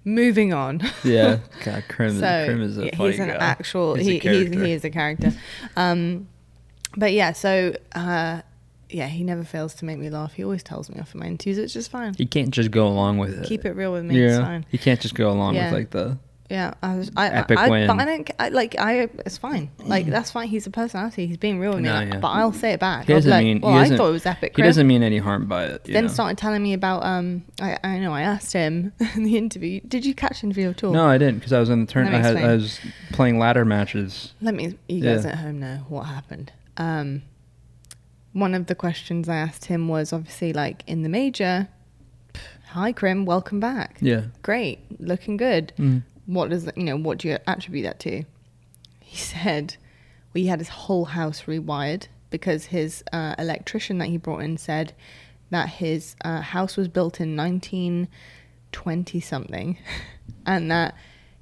Moving on. Yeah. God, Krim, so is, Krim is a yeah, funny he's an guy. actual He's he, he's, he is a character um but yeah so uh yeah he never fails to make me laugh he always tells me off in my interviews it's just fine He can't just go along with it. keep it real with me it's fine He can't just go along Yeah. with like the. Yeah i was i Epic I, win. but I don't I, like i it's fine like that's fine he's a personality he's being real with me No, like, yeah. but i'll say it back He doesn't like, mean. well he i thought it was epic He doesn't mean any harm by it. Then know? started telling me about um I, I know I asked him in the interview. Did you catch the interview at all? No, I didn't because I was in the turn. I, had, I was playing ladder matches. Let me, you guys Yeah. at home know what happened. Um, one of the questions I asked him was obviously like in the major, hi Krim, welcome back. Yeah. Great, looking good. Mm. What does you know, what do you attribute that to? He said, well, he had his whole house rewired because his uh, electrician that he brought in said that his uh, house was built in 1920 something and that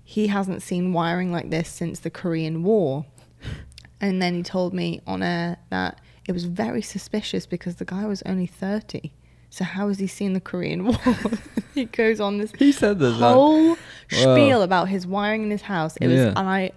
he hasn't seen wiring like this since the Korean War. And then he told me on air that it was very suspicious because the guy was only 30. So how has he seen the Korean War? he goes on this He said this. whole spiel Wow. about his wiring in his house. It was, Yeah. and I,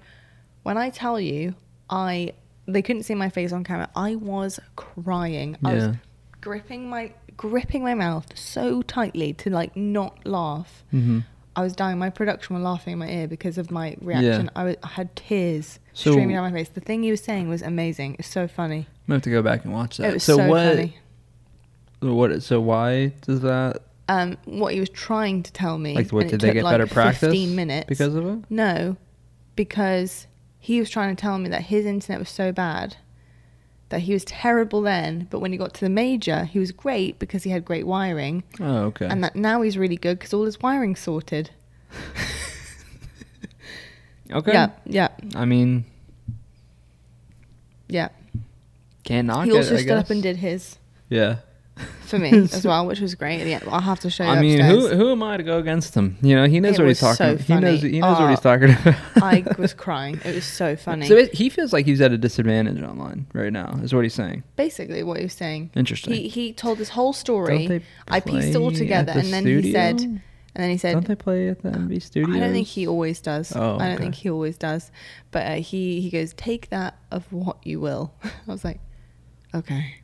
when I tell you, I they couldn't see my face on camera. I was crying. I was Yeah. gripping my gripping my mouth so tightly to like not laugh. Mm-hmm. I was dying. My production were laughing in my ear because of my reaction. I, was, I had tears So- streaming down my face. The thing he was saying was amazing. It's so funny. I'm gonna have to go back and watch that. It was so, what? funny. What? So why does that? Um, what he was trying to tell me. Like, what it did they get like, better practice? Fifteen minutes because of it. No, because he was trying to tell me that his internet was so bad that he was terrible then, but when he got to the major, he was great because he had great wiring, Oh, okay. and that now he's really good because all his wiring's sorted. okay. Yeah, yeah, I mean, yeah. can't knock he it. also I stood up and did his Yeah. For me as well, which was great. Yeah, I'll have to show you. I mean, who upstairs. who am I to go against him? You know, he knows It what he's talking. so He knows. He knows what he's Oh, talking about. I was crying. It was so funny. So it, he feels like he's at a disadvantage online right now. Is what he's saying. Basically, what he's saying. Interesting. He he told his whole story. I pieced it all together, the and then he said, and then he said, Don't they play at the MV Studios? I don't think he always does. Oh, I don't think he always does. But uh, he he goes, take that of what you will. I was like, okay.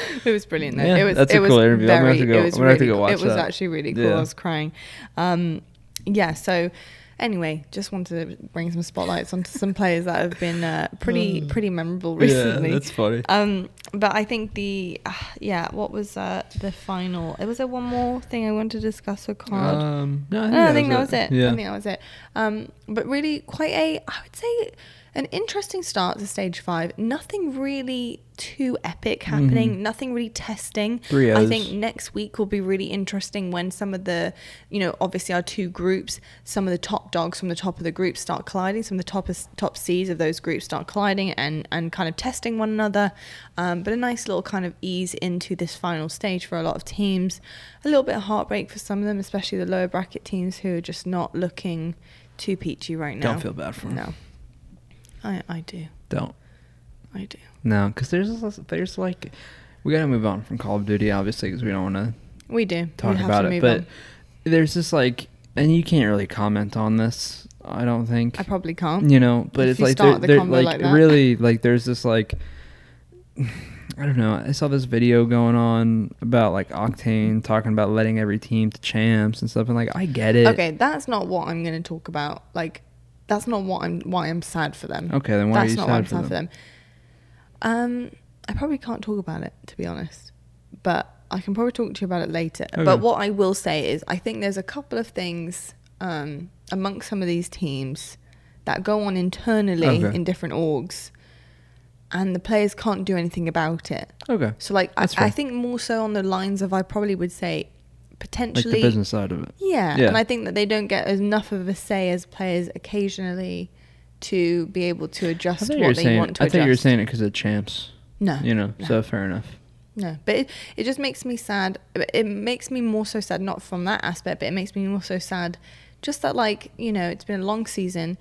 it was brilliant though. Yeah, it was that's a it was cool interview. I'm gonna very have to go- it was I'm gonna have to go watch It was that. actually really cool. Yeah. I was crying. Um, yeah. So anyway, just wanted to bring some spotlights onto some players that have been uh, pretty pretty memorable recently. Yeah, that's funny. Um, but I think the uh, yeah, what was uh, the final? It was there one more thing I wanted to discuss or card. Um, no, I think, No, I that, think was that was it. Yeah. I think that was it. Um, but really, quite a, I would say, an interesting start to stage five. Nothing really too epic happening. Nothing really testing. Mm-hmm. Three I think next week will be really interesting when some of the, you know, obviously our two groups, some of the top dogs from the top of the group start colliding. Some of the top top C's of those groups start colliding and and kind of testing one another. Um, but a nice little kind of ease into this final stage for a lot of teams. A little bit of heartbreak for some of them, especially the lower bracket teams who are just not looking too peachy right now. Don't feel bad for them. No, I I do. Don't. I do. No, because there's there's like we gotta move on from Call of Duty, obviously, because we don't want to We do. talk we have about to it. move But on. there's this like, and you can't really comment on this. I don't think. I probably can't. you know, but If it's like there, the convo like, like really like there's this like I don't know. I saw this video going on about like Octane talking about letting every team to champs and stuff, and like I get it. Okay, that's not what I'm going to talk about. Like, that's not what I'm why I'm sad for them. Okay, then why that's are you not sad why I'm for sad them? for them. Um, I probably can't talk about it to be honest, but I can probably talk to you about it later. Okay. But what I will say is, I think there's a couple of things um, amongst some of these teams that go on internally Okay. in different orgs, and the players can't do anything about it. Okay, So, like, I, I think more so on the lines of I probably would say like potentially the business side of it. yeah, Yeah. and I think that they don't get enough of a say as players occasionally to be able to adjust what they saying. want to I adjust. thought you were saying it because of champs. no, You know, no. so fair enough. no, but it, it just makes me sad. It makes me more so sad, not from that aspect, but it makes me more so sad, just that like you know it's been a long season.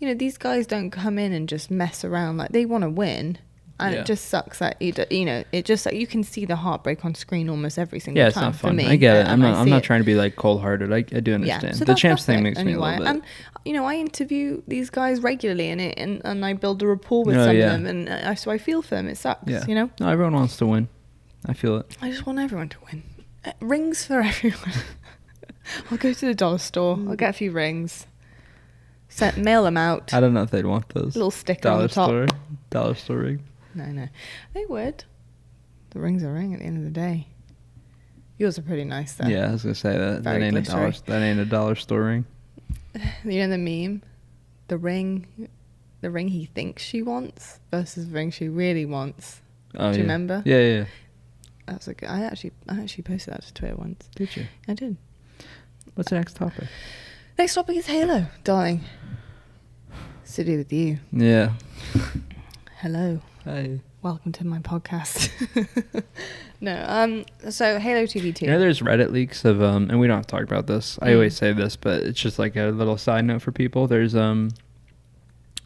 You know these guys don't come in and just mess around. Like they want to win, and Yeah. it just sucks that you, know it just like you can see the heartbreak on screen almost every single Yeah, it's time not for fun. me. I get it. I'm not. I'm not it. trying to be like cold hearted. I, I do understand. Yeah, the champs thing makes me a little bit. And you know, I interview these guys regularly, and it, and, and I build a rapport with Oh, some yeah. of them, and I, so I feel for them. It sucks, yeah, you know. No, everyone wants to win. I feel it. I just want everyone to win. Uh, rings for everyone. I'll go to the dollar store. I'll get a few rings. Set, mail them out. I don't know if they'd want those. Little sticker on dollar the top. store, dollar store ring. No, no, they would. The ring's a ring at the end of the day. Yours are pretty nice though. Yeah, I was gonna say that. That ain't a dollar. That ain't a dollar store ring. You know the meme, the ring, the ring he thinks she wants versus the ring she really wants. Oh, Do you yeah. remember? Yeah, yeah. yeah. That was like I actually I actually posted that to Twitter once. Did you? I did. What's the next topic? Next topic is Halo, darling. It's to do with you. Yeah. Hello. Hi. Welcome to my podcast. no, um so Halo TV two. You know, there's Reddit leaks of um, and we don't have to talk about this. I Mm. always say this, but it's just like a little side note for people. There's um,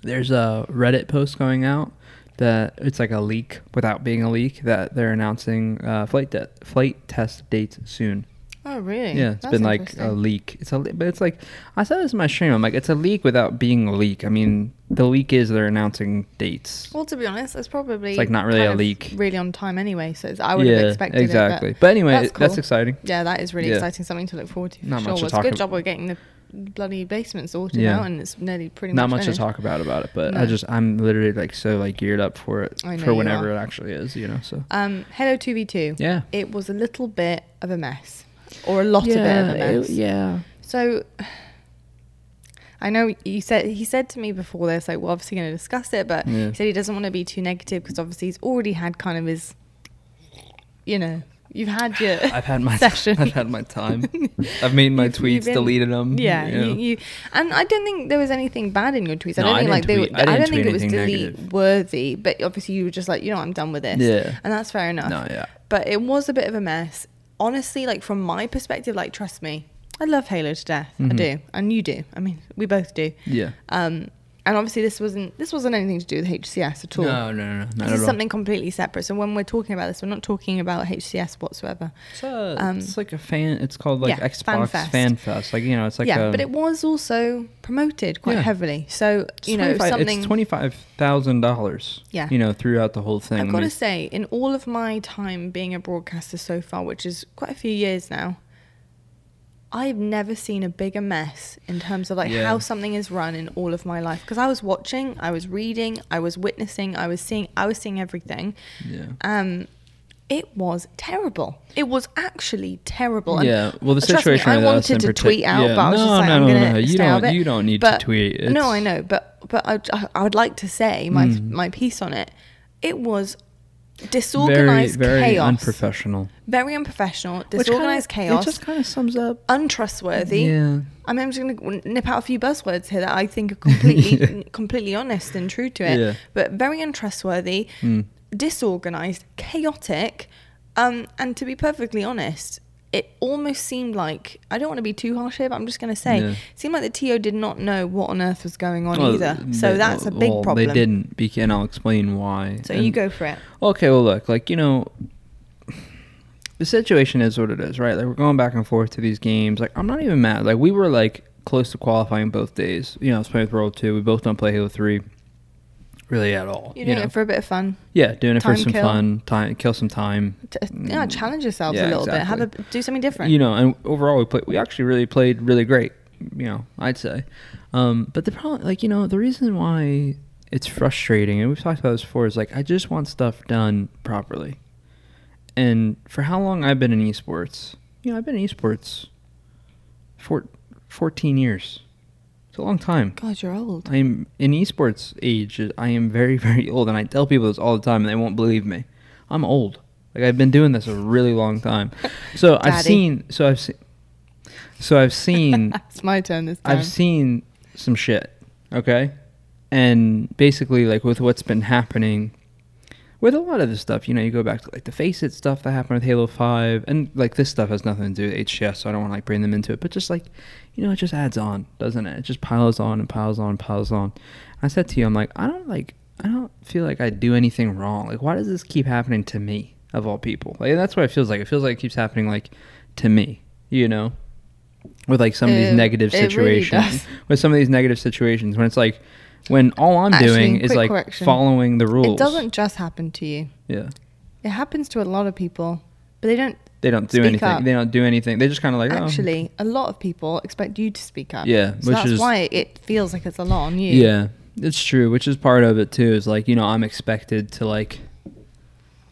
there's a Reddit post going out that it's like a leak without being a leak that they're announcing uh, flight de- flight test dates soon. Oh really? Yeah, it's That's been like a leak. It's a, le- but it's like I said this in my stream. I'm like, it's a leak without being a leak. I mean, the leak is they're announcing dates. Well, to be honest, it's probably It's, like, not really a leak. really on time anyway. So it's, I would yeah, have expected exactly. it. But, anyway, that's that's, exciting. Yeah, that is really Yeah. exciting. Something to look forward to. For Not sure. much to Well, it's a talk good job we're getting the bloody basement sorted Yeah. out, and it's nearly pretty Not much much to talk about about it, but No. I just I'm literally like so like geared up for it for whenever it actually is, you know. So Um, Halo two v two. yeah, It was a little bit of a mess, or a lot of it of a mess. yeah. So I know you said he said to me before this, like we're obviously going to discuss it, but Yeah. he said he doesn't want to be too negative because obviously he's already had kind of his, you know, you've had your I've had my session. I've had my time. I've made my You've- you've tweets, been- deleted them. Yeah, you know. you, you, and I don't think there was anything bad in your tweets. I No, don't I think like they. Were, I I, don't think it was delete negative. worthy, but obviously you were just like, you know, I'm done with this. Yeah. and that's fair enough. No, yeah. But it was a bit of a mess. Honestly, like from my perspective, like trust me, I love Halo to death. I Mhm. do, and you do. I mean, we both do. Yeah. Um, and obviously this wasn't this wasn't anything to do with HCS at all. No, no, no, no, this is something completely separate. So when we're talking about this, we're not talking about HCS whatsoever. It's, uh, um, it's like a fan. It's called like yeah, Xbox Fan Fan Fest. Fest. Like you know, it's like yeah, a, but it was also promoted quite Yeah. heavily. So you know something. It's twenty five thousand dollars. Yeah. You know, throughout the whole thing. I've got to say, in all of my time being a broadcaster so far, which is quite a few years now, I've never seen a bigger mess in terms of like Yeah. how something is run in all of my life. Because I was watching, I was reading, I was witnessing, I was seeing, I was seeing everything. Yeah. Um, it was terrible. It was actually terrible. And Yeah, well, the trust situation me, I wanted to partic- tweet out, yeah, but I was no, just like, no, I'm no, gonna no, you stay out of don't- you don't need to But- tweet. No, I know, but but I, I would like to say my Mm. my piece on it. It was disorganized very chaos, unprofessional. very unprofessional, Which kinda- disorganized chaos, It just kind of sums up. untrustworthy. Yeah. I mean, I'm just going to nip out a few buzzwords here that I think are completely, completely honest and true to it. Yeah. But very untrustworthy, Mm. disorganized, chaotic, um, and to be perfectly honest, it almost seemed like I don't want to be too harsh here, but I'm just going to say, Yeah. it seemed like the TO did not know what on earth was going on Well, either. So they- that's a big well, problem. They didn't, and I'll explain why. So And- you go for it. Okay, well, look, like you know, the situation is what it is, right? Like we're going back and forth to these games. Like I'm not even mad. Like we were like close to qualifying both days. You know, I was playing with Royal2. We both don't play Halo Three. Really at all. You're doing know? it for a bit of fun. yeah, doing it for some kill. fun, time kill some time. To, yeah, challenge yourselves Mm. Yeah, a little bit. Have a do something different. You know, and overall we played. We actually really played really great. You know, I'd say. Um, but the problem, like you know, the reason why it's frustrating, and we've talked about this before, is like I just want stuff done properly. And for how long I've been in esports, you know, I've been in esports for 14 years. It's a long time. God, you're old. I'm in esports age. I am very, very old, and I tell people this all the time, and they won't believe me. I'm old. Like I've been doing this a really long time. So I've seen. So I've seen. So I've seen. it's my turn this time. I've seen some shit. Okay, and basically, like with what's been happening. With a lot of this stuff, you know, you go back to like the FACEIT stuff that happened with Halo Five, and like this stuff has nothing to do with HCS, so I don't want to like bring them into it. But just like, you know, it just adds on, doesn't it? It just piles on and piles on and piles on. I said to you, I'm like, I don't like, I don't feel like I do anything wrong. Like, why does this keep happening to me of all people? Like, that's what it feels like. It feels like it keeps happening like to me, you know, with like some of these negative it really situations. with some of these negative situations when it's like, when all I'm Actually, doing is like correction. following the rules. It doesn't just happen to you. Yeah. It happens to a lot of people, but they don't. They don't do Speak anything. up. They don't do anything. They just kind of like, oh. Actually, a lot of people expect you to speak up. Yeah, so which that's is- why it feels like it's a lot on you. Yeah, it's true. Which is part of it too. Is like you know I'm expected to like,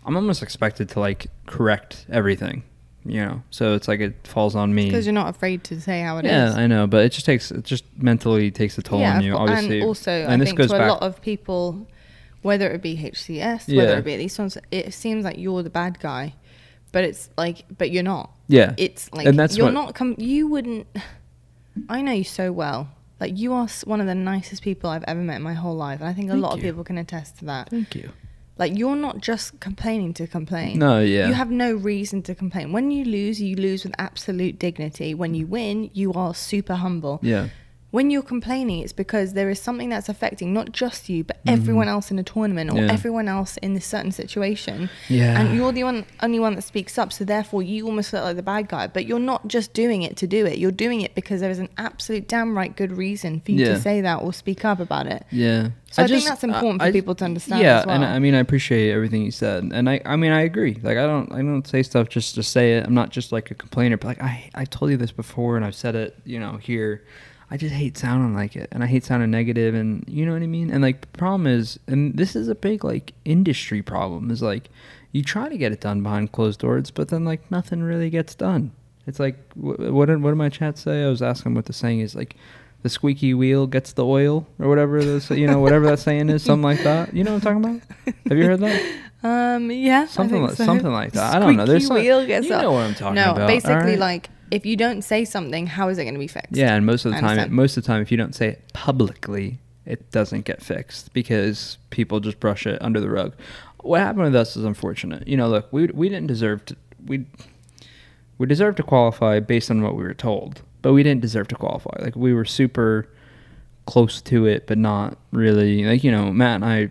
I'm almost expected to like correct everything. You know, so it's like it falls on me. because you're not afraid to say how it is. yeah, I know, but it just takes it just mentally takes a toll yeah, on you. Obviously, and also and I this think goes to a lot of people, whether it be HCS, Yeah. whether it be these ones, it seems like you're the bad guy, but it's like, but you're not. yeah, It's like And that's you're what- not. Com- you wouldn't. I know you so well. Like you are one of the nicest people I've ever met in my whole life, and I think a lot of people can attest to that. Thank you. Like you're not just complaining to complain. No, yeah. You have no reason to complain. When you lose, you lose with absolute dignity. When you win, you are super humble. Yeah, When you're complaining, it's because there is something that's affecting not just you, but mm. everyone else in a tournament or. Yeah. everyone else in this certain situation. Yeah. And you're the one, only one that speaks up. So therefore, you almost look like the bad guy. But you're not just doing it to do it. You're doing it because there is an absolute damn right good reason for you Yeah. to say that or speak up about it. yeah. So I think that's important for people to understand Yeah, as well. and I mean I appreciate everything you said, and I I mean I agree. Like I don't I don't say stuff just to say it. I'm not just like a complainer, but like I I told you this before, and I've said it you know here. I just hate sounding like it, and I hate sounding negative, and you know what I mean. And like the problem is, and this is a big like industry problem, is like you try to get it done behind closed doors, but then like nothing really gets done. It's like wh- what did what did my chat say? I was asking what the saying is like. The squeaky wheel gets the oil, or whatever this, you know, whatever that saying is, something like that. You know what I'm talking about? Have you heard that? Um, yeah, I Something like so. something like that. I don't know. There's some, wheel gets you know what I'm talking no, about. No, basically, alright? like if you don't say something, how is it going to be fixed? yeah, and most of the I time, understand. most of the time, if you don't say it publicly, it doesn't get fixed because people just brush it under the rug. What happened with us is unfortunate. You know, look, we we didn't deserve to we we deserved to qualify based on what we were told, but we didn't deserve to qualify. Like we were super close to it, but not really. Like you know, Matt and I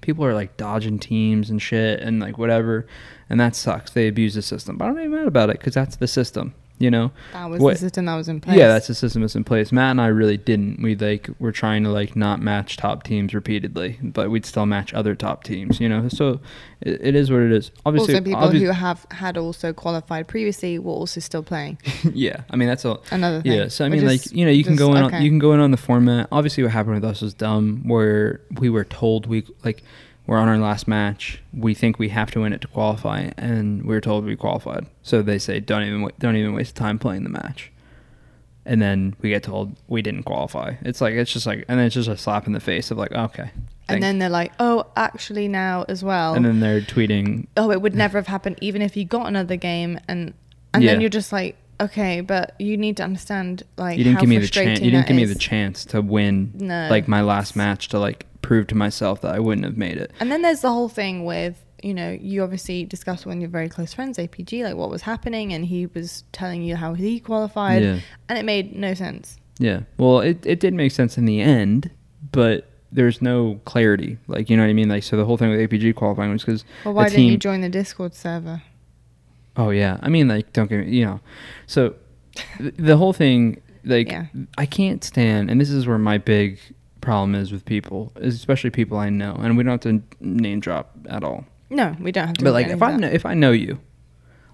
people are like dodging teams and shit and like whatever, and that sucks. They abuse the system, but I'm not even mad about it because that's the system. You know, That was What- the system that was in place. yeah, that's the system that's in place. Matt and I really didn't. We like were trying to like not match top teams repeatedly, but we'd still match other top teams. You know, so it, it is what it is. Obviously, also people obvious- who have had also qualified previously were also still playing. yeah, I mean that's all. Another thing. Yeah, so I mean, is like you know, you can go in. okay. On, you can go in on the format. Obviously, what happened with us was dumb. Where we were told we like we're on our last match. We think we have to win it to qualify, and we are told we qualified. So they say don't even don't even waste time playing the match. And then we get told we didn't qualify. It's like it's just like, and then it's just a slap in the face of like, okay. and then they're like, oh, actually now as well. and then they're tweeting, oh, it would never have happened even if you got another game, and and then you're just like, okay, but you need to understand like you didn't give me the chance. You didn't give me the chance to win, No. like my last match to like prove to myself that I wouldn't have made it. And then there's the whole thing with, you know, you obviously discussed when you're very close friends, APG, like what was happening, and he was telling you how he qualified, Yeah. and it made no sense. Yeah. Well, it, it did make sense in the end, but there's no clarity. Like, you know what I mean? Like, so the whole thing with APG qualifying was because Well, why a didn't you join the Discord server? oh, yeah. I mean, like, don't get me, you know. So th- the whole thing, like, Yeah. I can't stand, and this is where my big problem is with people, especially people I know, and we don't have to name drop at all. No, we don't have to. But like, if I know, if I know you,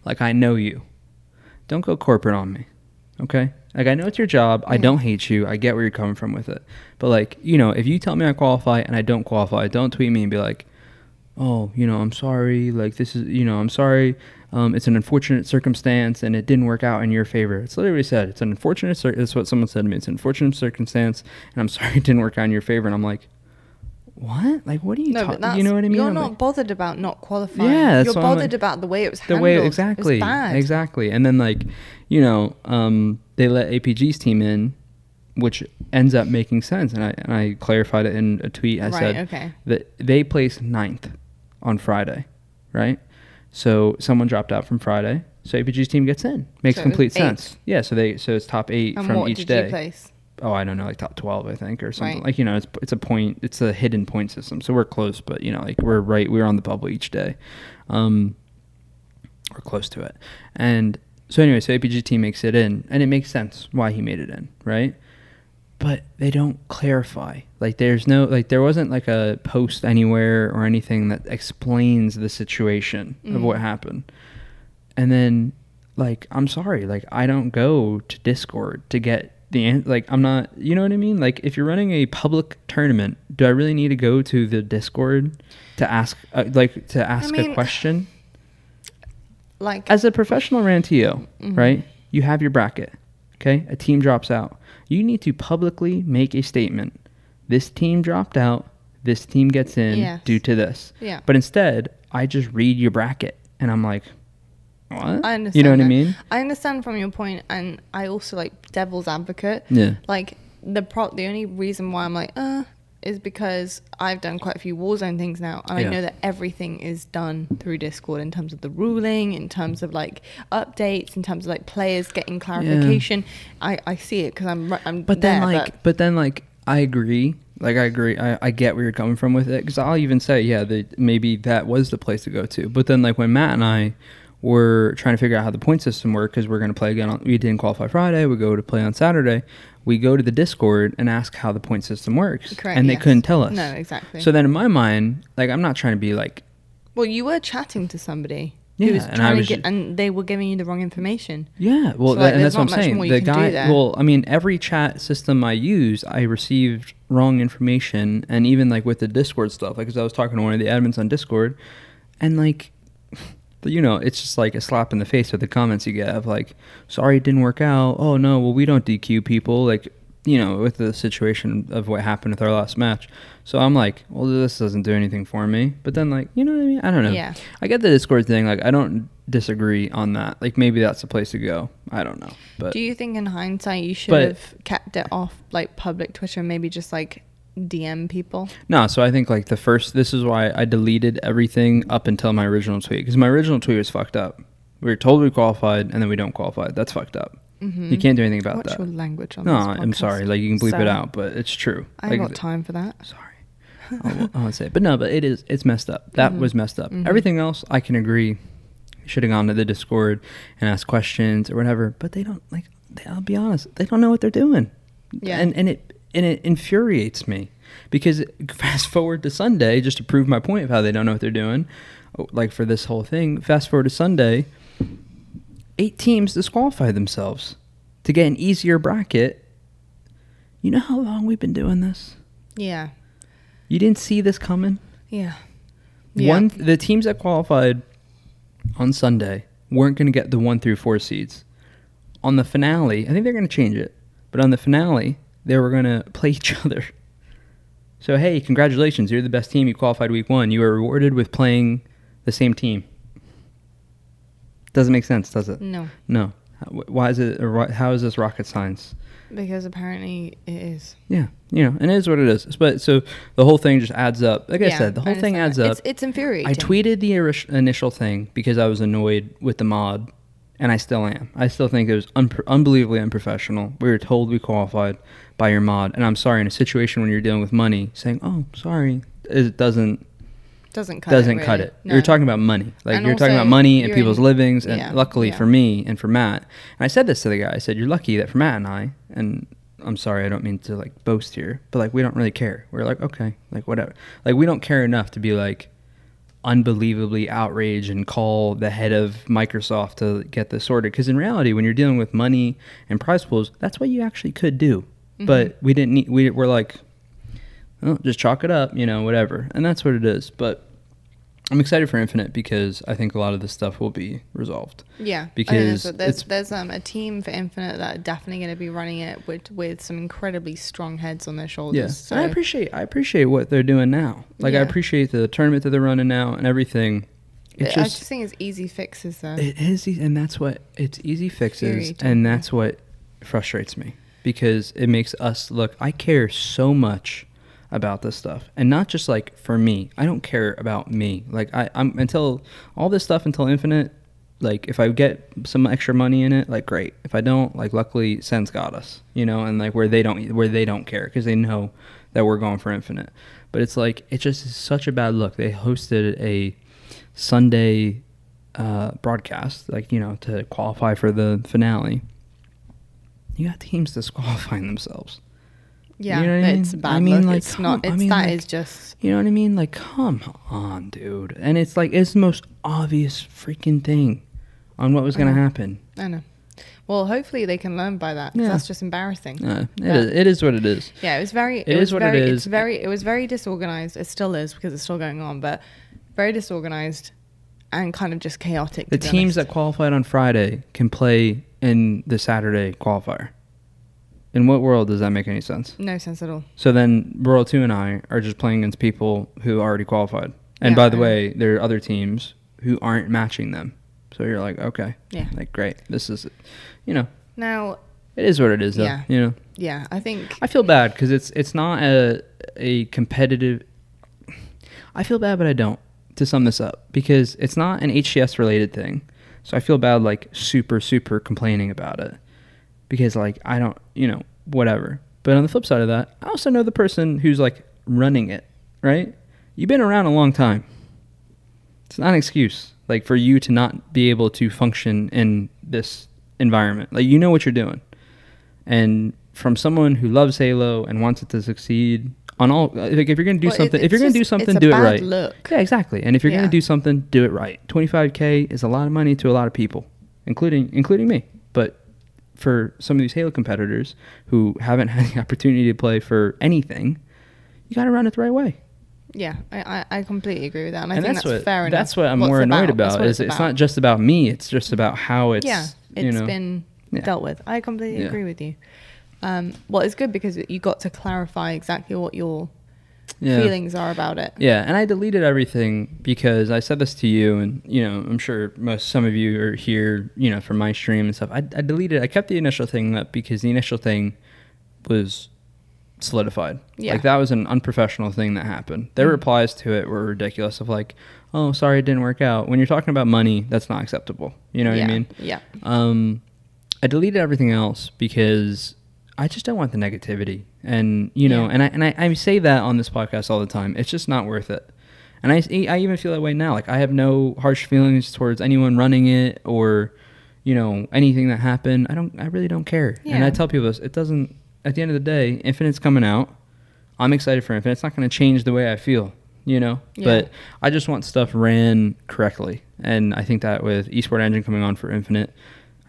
like I know you, don't go corporate on me, okay? Like I know it's your job. I Mhm. don't hate you. I get where you're coming from with it. But like, you know, if you tell me I qualify and I don't qualify, don't tweet me and be like, "Oh, you know, I'm sorry. Like this is, you know, I'm sorry. Um, it's an unfortunate circumstance and it didn't work out in your favor." It's literally said. It's an unfortunate. Cir- that's what someone said to me. It's an unfortunate circumstance, and I'm sorry it didn't work out in your favor. And I'm like, what? Like, what are you no, talking? You know what I mean? You're I'm not like- bothered about not qualifying. Yeah, that's you're bothered like- about the way it was the handled. way It was exactly bad. exactly and then like you know um they let apg's team in which ends up making sense and i and i clarified it in a tweet i Right, said okay. that they placed ninth on friday right so someone dropped out from friday. So apg's team gets in. Makes So complete sense. Yeah so they so it's top eight And from what each did day. you place? oh i don't know like top 12 i think or something. Right. like you know it's it's a point it's a hidden point system. So we're close but you know like we're right we're on the bubble each day. Um, we're close to it. And so anyway so apg team makes it in and it makes sense why he made it in right but they don't clarify. Like there's no like there wasn't like a post anywhere or anything that explains the situation of what Mhm. happened. And then like i'm sorry like i don't go to discord to get the like i'm not you know what i mean? Like if you're running a public tournament do i really need to go to the discord to ask uh, like to ask mean, a question? Like, as a professional rantio Mhm. right? You have your bracket okay? A team drops out you need to publicly make a statement this team dropped out this team gets in Yes. due to this yeah. but instead i just read your bracket and i'm like what I understand. you know what i mean I understand from your point, and I also like devil's advocate. yeah Like the pro, the only reason why I'm like, uh, is because I've done quite a few Warzone things now, and Yeah. I know that everything is done through Discord in terms of the ruling, in terms of like updates, in terms of like players getting clarification. I, I see it because I'm I'm But then, there, like, but, then, like, I agree. Like, I agree. I, I get where you're coming from with it. Because I'll even say, yeah, that maybe that was the place to go to. But then, like, when Matt and I were trying to figure out how the point system worked, because we're going to play again on, we didn't qualify Friday, we go to play on Saturday, we go to the Discord and ask how the point system works. Correct, and they yes. couldn't tell us. No, exactly. So then, in my mind, like, I'm not trying to be like, well, you were chatting to somebody Yeah, who was and trying to get, and they were giving you the wrong information. Yeah, well, So, that, and that's what I'm saying. The you can do guy, well, I mean, every chat system I use, I received wrong information, and even like with the Discord stuff, like because I was talking to one of the admins on Discord, and like, you know, it's just like a slap in the face with the comments you get of like, "Sorry, it didn't work out." Oh no, well, we don't DQ people, like, you know, with the situation of what happened with our last match. So I'm like, well, this doesn't do anything for me. But then, like, you know what I mean? I don't know. Yeah. I get the Discord thing. Like, I don't disagree on that. Like, maybe that's the place to go. I don't know. But Do you think in hindsight you should have kept it off like public Twitter and maybe just like DM people? no. So I think like the first. This is why I deleted everything up until my original tweet because my original tweet was fucked up. We were told we qualified and then we don't qualify. That's fucked up. Mm-hmm. You can't do anything about What's that. your language on No, I'm sorry. Like you can bleep Sorry. it out, but it's true. I like, got time for that. Sorry. I won't say it. But no, but it is. It's messed up. That Mhm. was messed up. Mhm. Everything else, I can agree. Should have gone to the Discord and asked questions or whatever. But they don't like. They, I'll be honest. They don't know what they're doing. Yeah. And and it and it infuriates me because fast forward to Sunday, just to prove my point of how they don't know what they're doing. Like for this whole thing, fast forward to Sunday, eight teams disqualify themselves to get an easier bracket. You know how long we've been doing this? Yeah. You didn't see this coming. Yeah. One, the teams that qualified on Sunday weren't going to get the one through four seeds. On the finale, I think they're going to change it, but on the finale, they were going to play each other. So hey, congratulations! You're the best team. You qualified week one. You were rewarded with playing the same team. Doesn't make sense, does it? No, No. Why is it? Or how is this rocket science? because apparently it is. Yeah, you know, and it is what it is. But so the whole thing just adds up. Like I said, the whole thing adds up. It's, it's infuriating. I tweeted the initial thing because I was annoyed with the mod, and I still am. I still think it was unpro- unbelievably unprofessional. We were told we qualified by your mod, and I'm sorry in a situation when you're dealing with money, saying "Oh, sorry," it doesn't doesn't cut doesn't it. cut really. it. No. You're talking about money, like And you're talking about money and people's in- livings. And yeah, luckily yeah. for me and for Matt, and I said this to the guy. I said, "You're lucky that for Matt and I, and I'm sorry, I don't mean to like boast here, but like we don't really care. We're like, okay, like whatever. Like we don't care enough to be like unbelievably outraged and call the head of Microsoft to get this sorted. Because in reality, when you're dealing with money and prize pools, that's what you actually could do. Mm-hmm. But we didn't need. We were like, oh, just chalk it up, you know, whatever. And that's what it is. But I'm excited for Infinite because I think a lot of this stuff will be resolved. Yeah, Because there's there's, um, a team for Infinite that are definitely going to be running it with with some incredibly strong heads on their shoulders. Yeah, So and I appreciate I appreciate what they're doing now. Like I appreciate the tournament that they're running now and everything. It's I just just think it's easy fixes though. it is, and that's what it's easy fixes, and that's what frustrates me because it makes us look. I care so much about this stuff, and not just like for me. I don't care about me. Like I, I'm until all this stuff until infinite. Like if I get some extra money in it, like great. If I don't, like luckily Sense got us, you know, and like where they don't where they don't care because they know that we're going for infinite. But it's like it just is such a bad look. They hosted a Sunday uh, broadcast, like you know, to qualify for the finale. You got teams disqualifying themselves. yeah, you know I it's mean? bad I mean, look. like, it's not. come- I It's mean, that like- is just You know what I mean? Like, come on, dude. And it's like it's the most obvious freaking thing on what was gonna Uh-huh. happen. I know. Well, hopefully they can learn by that. Yeah. That's just embarrassing. It, Yeah. is, it is what it is. Yeah, it was very. It, It was is what it very, is. It's very. It was very disorganized. It still is because it's still going on, but very disorganized and kind of just chaotic. The teams honest. that qualified on Friday can play in the Saturday qualifier. In what world does that make any sense? no sense at all. So then Royal2 and I are just playing against people who already qualified. And Yeah, by the way, there are other teams who aren't matching them. So you're like, okay, Yeah. like great. This is, you know, Now, it is what it is. Though, Yeah. You know, yeah, I think. I feel bad because it's it's not a a competitive. I feel bad, but I don't. To sum this up, because it's not an HCS related thing, so I feel bad like super super complaining about it, because like I don't you know whatever. But on the flip side of that, I also know the person who's like running it, right? You've been around a long time. It's not an excuse like for you to not be able to function in this environment. Like you know what you're doing and from someone who loves Halo and wants it to succeed on all like if you're gonna do Well, it- something if you're gonna do something do it right look. yeah exactly and if you're Yeah. gonna do something do it right 25k is a lot of money to a lot of people including including me but for some of these Halo competitors who haven't had the opportunity to play for anything you got to run it the right way Yeah, I, I, completely agree with that, and I think that's, that's, what fair enough. that's what I'm What's more annoyed about what is it's not just about me it's just about how it's yeah, you it's know been Yeah. dealt with. I completely Yeah. agree with you. Um, well, it's good because you got to clarify exactly what your Yeah. feelings are about it. Yeah, and I deleted everything because I said this to you, and you know, I'm sure most some of you are here, you know, from my stream and stuff. I, I deleted. I kept the initial thing up because the initial thing was solidified. Yeah. Like that was an unprofessional thing that happened. Their Mhm. replies to it were ridiculous. Of like, oh, sorry, it didn't work out. When you're talking about money, that's not acceptable. You know what yeah. I mean? Yeah. Um, I deleted everything else because I just don't want the negativity, and you know, Yeah. and I and I, I say that on this podcast all the time. It's just not worth it, and I I even feel that way now. Like I have no harsh feelings towards anyone running it or, you know, anything that happened. I don't. I really don't care. And I tell people this. It doesn't. At the end of the day, Infinite's coming out. I'm excited for Infinite. It's not going to change the way I feel. You know, Yeah. but I just want stuff ran correctly, and I think that with Esport Engine coming on for Infinite,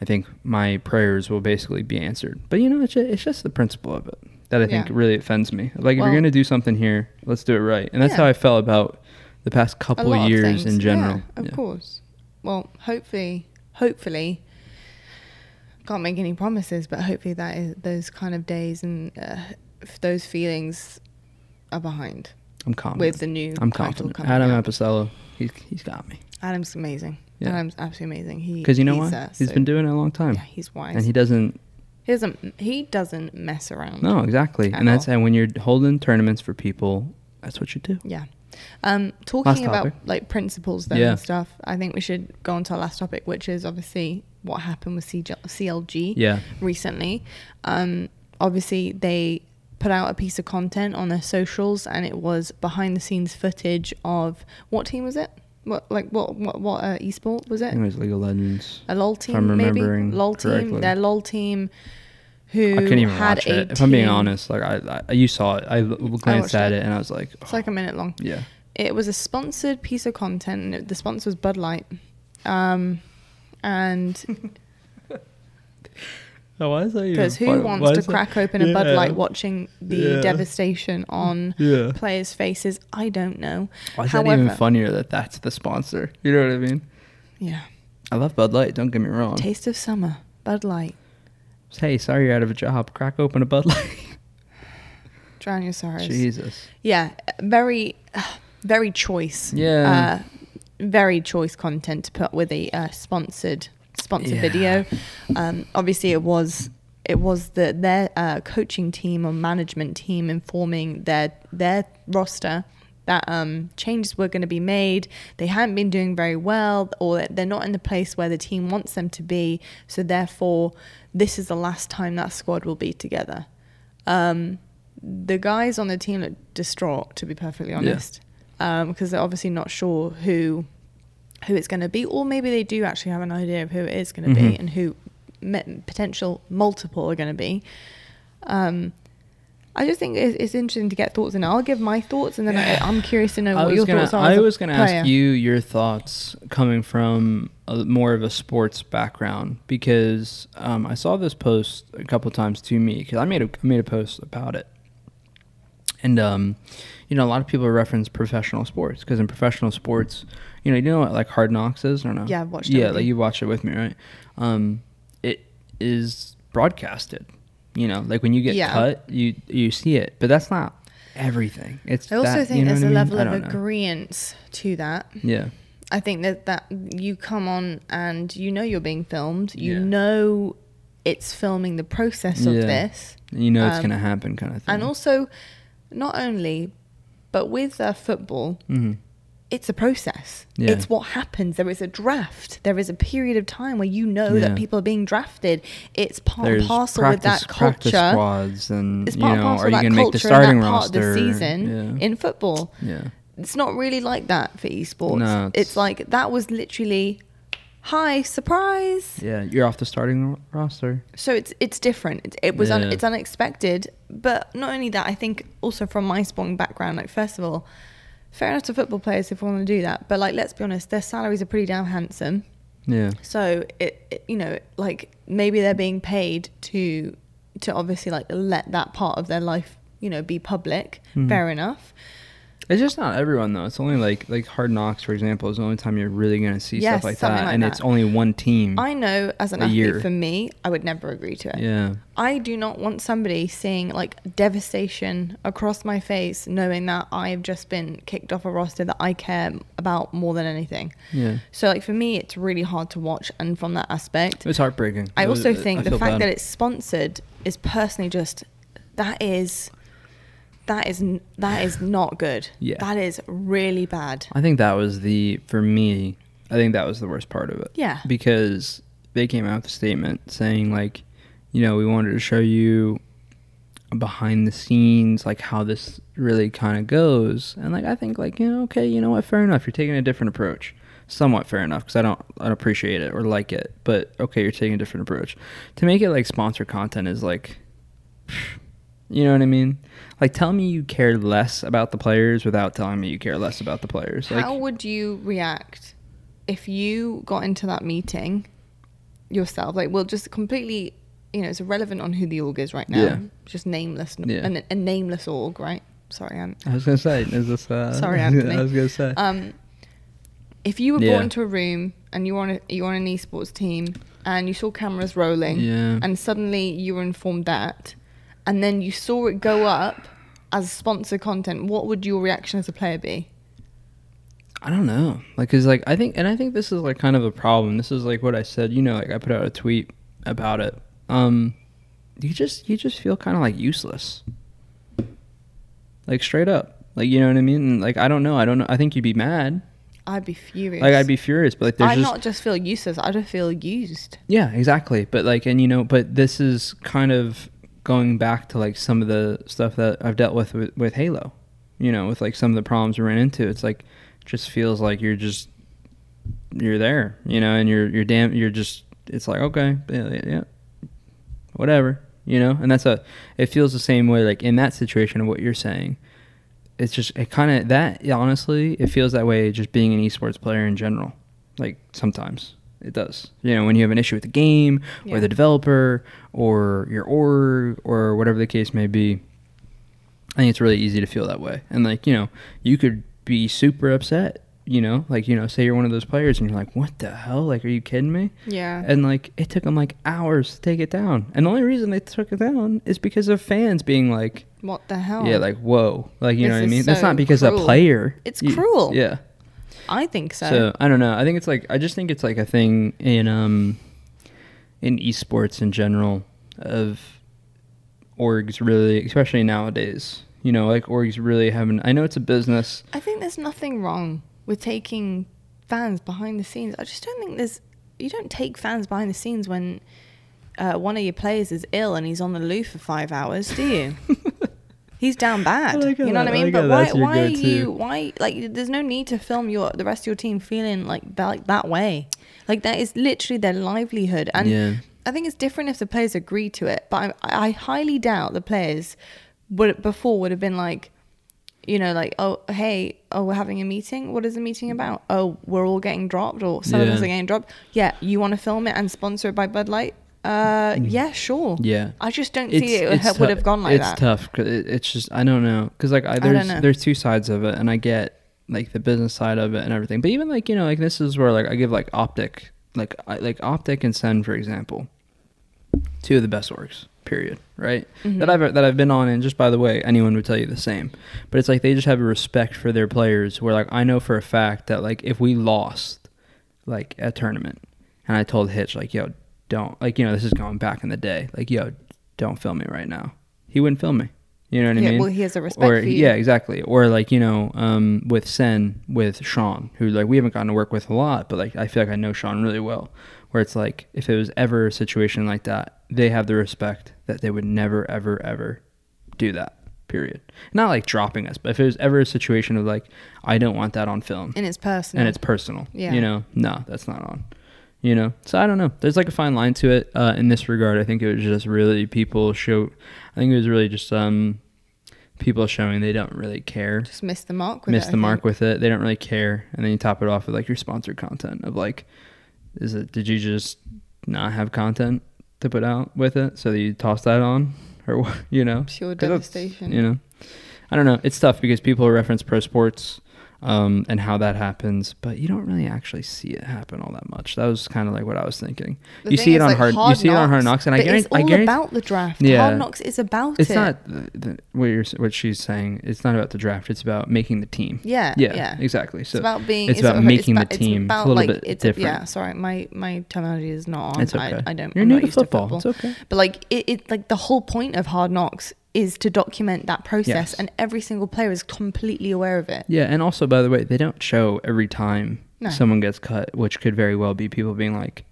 I think my prayers will basically be answered. But you know, it's just, it's just the principle of it that I think Yeah. really offends me. Like if you're gonna do something here, let's do it right, and that's Yeah. how I felt about the past couple of years things. in general. Yeah, of course. Well, hopefully, hopefully, can't make any promises, but hopefully that is those kind of days and uh, those feelings are behind I'm confident. with the new I'm confident. Adam out. Apicella, he's he's got me. Adam's amazing. Yeah. Adam's absolutely amazing. He Because you know he's, what? uh, he's so- been doing it a long time, Yeah, he's wise. and he doesn't. He doesn't. He doesn't mess around. No, exactly. And that's all. and when you're holding tournaments for people, that's what you do. Yeah. Um, talking about like principles then Yeah. and stuff, I think we should go on to our last topic, which is obviously what happened with CG- CLG Yeah. recently. Um, obviously, they put out a piece of content on their socials, and it was behind the scenes footage of what team was it? What like what what what uh, esport was I it? think it was League of Legends. A lol team, I'm maybe remembering lol team. correctly. Their lol team who I couldn't even had watch it. If I'm being honest, like I, I you saw it. I glanced watched at it. it and I was like, It's like a minute long. yeah. It was a sponsored piece of content, and it, the sponsor was Bud Light. Um, and Oh, why is that because who wants to crack open a Bud Light watching the Yeah. devastation on Yeah. players' faces? I don't know. Why is However, that even funnier that that's the sponsor? You know what I mean? Yeah. I love Bud Light. Don't get me wrong. Taste of summer, Bud Light. Hey, sorry you're out of a job. Crack open a Bud Light. Drown your sorrows. Jesus. Yeah, very, very choice. Yeah. Uh, very choice content to put with a uh, sponsored sponsored Yeah. video. Um, obviously, it was it was the their uh, coaching team or management team informing their their roster that um, changes were going to be made. They hadn't been doing very well, or that they're not in the place where the team wants them to be. So therefore, this is the last time that squad will be together. Um, the guys on the team look distraught, to be perfectly honest, because they're obviously not sure who who it's going to be, or maybe they do actually have an idea of who it is going to be Mhm. and who potential multiple are going to be. Um, I just think it's, it's interesting to get thoughts, and I'll give my thoughts, and then I, I'm curious to know I what your gonna, thoughts are. I was going to ask you your thoughts coming from a, more of a sports background because um, I saw this post a couple times to me because I made a I made a post about it, and um, you know a lot of people reference professional sports because in professional sports, you know you know what like Hard Knocks is or no? Yeah, I've watched it Yeah, like you. watched it with me, right? Um, it is broadcasted. You know, like when you get Yeah. cut, you you see it, but that's not everything. It's I also that, think you know there's what a I mean? level I of don't know. agreement to that. Yeah. I think that that you come on and you know you're being filmed. You Yeah. know it's filming the process of Yeah. this, You know it's Um, gonna happen, kind of thing. and also not only, but with uh, football, hmm it's a process. Yeah. It's what happens. There is a draft. There is a period of time where you know Yeah. that people are being drafted. It's part there's and parcel practice, with that culture. squads, and It's you part and parcel are of you that gonna make the culture starting that part of the season Yeah. in football. yeah. It's not really like that for esports. No, it's, it's- like that was literally, hi, surprise. Yeah, you're off the starting ro- roster. So it's it's different. It, it was un, it's unexpected, but not only that. I think also from my sporting background, like first of all, fair enough to football players if they want to do that, but like let's be honest, their salaries are pretty damn handsome. Yeah. So it, it you know like maybe they're being paid to to obviously like let that part of their life you know be public. Mhm. Fair enough. It's just not everyone though. It's only like like Hard Knocks, for example, is the only time you're really gonna see Yes, stuff like that, like and that. it's only one team. I know as an athlete, year. for me, I would never agree to it. yeah. I do not want somebody seeing like devastation across my face, knowing that I've just been kicked off a roster that I care about more than anything. Yeah. So, like for me, it's really hard to watch, and from that aspect, It's heartbreaking. I It was- also uh, think I the fact bad. that it's sponsored is personally just that is that is that is not good. Yeah. that is really bad. I think that was the for me. I think that was the worst part of it. Yeah. Because they came out with a statement saying like, you know, we wanted to show you behind the scenes like how this really kind of goes, and like I think like you know okay you know what fair enough you're taking a different approach. Somewhat fair enough because I don't I don't appreciate it or like it, but okay you're taking a different approach. To make it like sponsor content is like, you know what I mean? Like tell me you care less about the players without telling me you care less about the players. Like, How would you react if you got into that meeting yourself? Like, well, just completely, you know, it's irrelevant on who the org is right now. Yeah. Just nameless, Yeah. a, a nameless org, right? Sorry, I'm. I was gonna say, is this? Uh, Sorry, Anthony. I was gonna say. Um, if you were Yeah. brought into a room and you were on a, you were on an esports team and you saw cameras rolling, Yeah. and suddenly you were informed that, and then you saw it go up as sponsor content, what would your reaction as a player be? I don't know, like, cause like I think, and I think this is like kind of a problem. This is like what I said. You know, like I put out a tweet about it. Um, you just you just feel kind of like useless, like straight up. Like you know what I mean? Like I don't know. I don't know. I think you'd be mad. I'd be furious. Like I'd be furious, but like there's I'd just not just feel useless. I'd feel used. Yeah, exactly. But like, and you know, but this is kind of going back to like some of the stuff that I've dealt with with, with Halo. You know, with like some of the problems we ran into. It's like, just feels like you're just you're there. You know, and you're you're damn. You're just. It's like okay, yeah, yeah, whatever. you know. And that's a. It feels the same way, like in that situation of what you're saying. It's just it kind of that honestly, it feels that way just being an esports player in general. Like sometimes it does. You know, when you have an issue with the game Yeah. or the developer or your org or whatever the case may be. I think it's really easy to feel that way. And like, you know, you could be super upset, you know, like, you know, say you're one of those players and you're like, what the hell? Like, are you kidding me? Yeah. And like, it took them like hours to take it down. And the only reason they took it down is because of fans being like, what the hell? yeah, like, whoa. Like, you know what I mean? That's not because a player. It's you- cruel. Yeah. I think so. So I don't know. I think it's like I just think it's like a thing in um in esports in general of orgs really, especially nowadays. You know, like orgs really haven't. I know it's a business. I think there's nothing wrong with taking fans behind the scenes. I just don't think there's. You don't take fans behind the scenes when uh, one of your players is ill and he's on the loo for five hours, do you? he's down bad. Like you know what that- I I mean? but why? Why are you? Why? Like, there's no need to film your the rest of your team feeling like that, like that way. Like that is literally their livelihood, and Yeah. I think it's different if the players agree to it. But I, I highly doubt the players would before would have been like, you know, like, oh, hey, oh, we're having a meeting. What is the meeting about? Oh, we're all getting dropped, or some of us are getting dropped. Yeah, you want to film it and sponsor it by Bud Light? Uh, yeah, sure. Yeah. I just don't see it would have- would have gone like that. it's that. tough. 'cause it, it's just I don't know because like I, there's know. there's two sides of it, and I get like the business side of it and everything. But even like you know like this is where like I give like optic like I, like optic and Sen for example, two of the best orgs. Period. Right. Mm-hmm. That I've that I've been on, and just by the way, anyone would tell you the same. But it's like they just have a respect for their players. Where like I know for a fact that like if we lost like a tournament, and I told Hitch like yo don't like you know this is going back in the day like yo don't film me right now he wouldn't film me you know what Yeah, I mean well, he has a respect or for you. yeah exactly or like you know um with Sen with Sean who like we haven't gotten to work with a lot but like I feel like I know Sean really well where it's like if it was ever a situation like that they have the respect that they would never ever ever do that period not like dropping us but if it was ever a situation of like I don't want that on film and it's personal. and it's personal. Yeah. You know, no, that's not on. You know, so I don't know. There's like a fine line to it. Uh, in this regard, I think it was just really people show. I think it was really just um, people showing they don't really care. just missed the mark. With Miss it, I the mark think. with it. They don't really care, and then you top it off with like your sponsored content of like, is it? Did you just not have content to put out with it, so that you toss that on, or? You know, Pure devastation. You know, I don't know. It's tough because people reference pro sports um, and how that happens, but you don't really actually see it happen all that much. That was kind of like what I was thinking. The you see it on like, hard, you see it on Hard Knocks, and I guarantee, it's all I guarantee about the draft. Yeah. Hard Knocks is about it's it. not the, the, what you're what she's saying. It's not about the draft. It's about making the team. Yeah, Yeah, yeah. exactly. So it's about being. it's about a- making about- the team. It's about a little like bit it's different. yeah. Sorry, my my terminology is not on. It's okay. I, I don't. You're I'm new not to used to football. football. It's okay. But like it, it, like the whole point of Hard Knocks is to document that process, Yes. and every single player is completely aware of it. Yeah, and also by the way, they don't show every time No. someone gets cut, which could very well be people being like,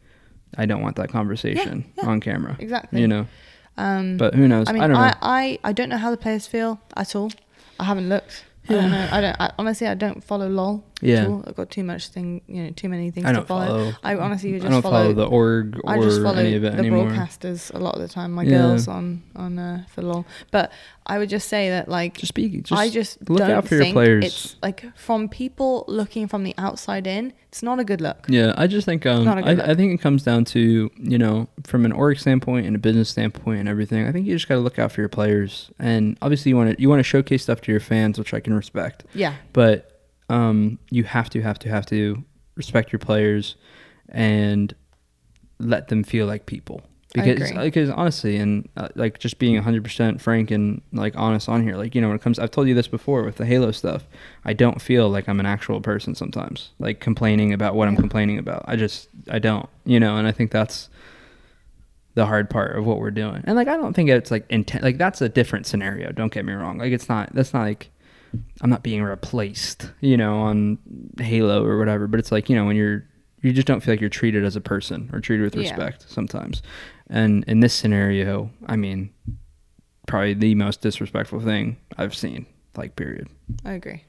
"I don't want that conversation yeah, on camera." exactly. You know, Um, but who knows? I I, don't know. I, I, I don't know how the players feel at all. I haven't looked. I don't know. I don't. I, honestly, I don't follow LOL. Yeah. All. I've got too much thing. You know, too many things to follow. follow. I honestly just I don't follow, follow, the org or I just follow any of it the anymore. broadcasters a lot of the time. My Yeah. girls on on uh, for LOL. But I would just say that like Just be. Just I just look out for your players. it's like from people looking from the outside in. It's not a good look. Yeah, I just think um, Not a good I, I think it comes down to you know from an org standpoint and a business standpoint and everything. I think you just got to look out for your players, and obviously you want to you want to showcase stuff to your fans, which I can respect. Yeah. But um, you have to have to have to respect your players and let them feel like people. Because because honestly, and uh, like just being hundred percent frank and like honest on here, like you know when it comes, I've told you this before with the Halo stuff. I don't feel like I'm an actual person sometimes, like complaining about what I'm complaining about. I just I don't, you know, and I think that's the hard part of what we're doing. And like I don't think it's like intent. Like that's a different scenario. Don't get me wrong. Like it's not. That's not like I'm not being replaced, you know, on Halo or whatever. But it's like you know when you're you just don't feel like you're treated as a person or treated with Yeah. respect sometimes. And in this scenario, I mean, probably the most disrespectful thing I've seen. Like period. I agree.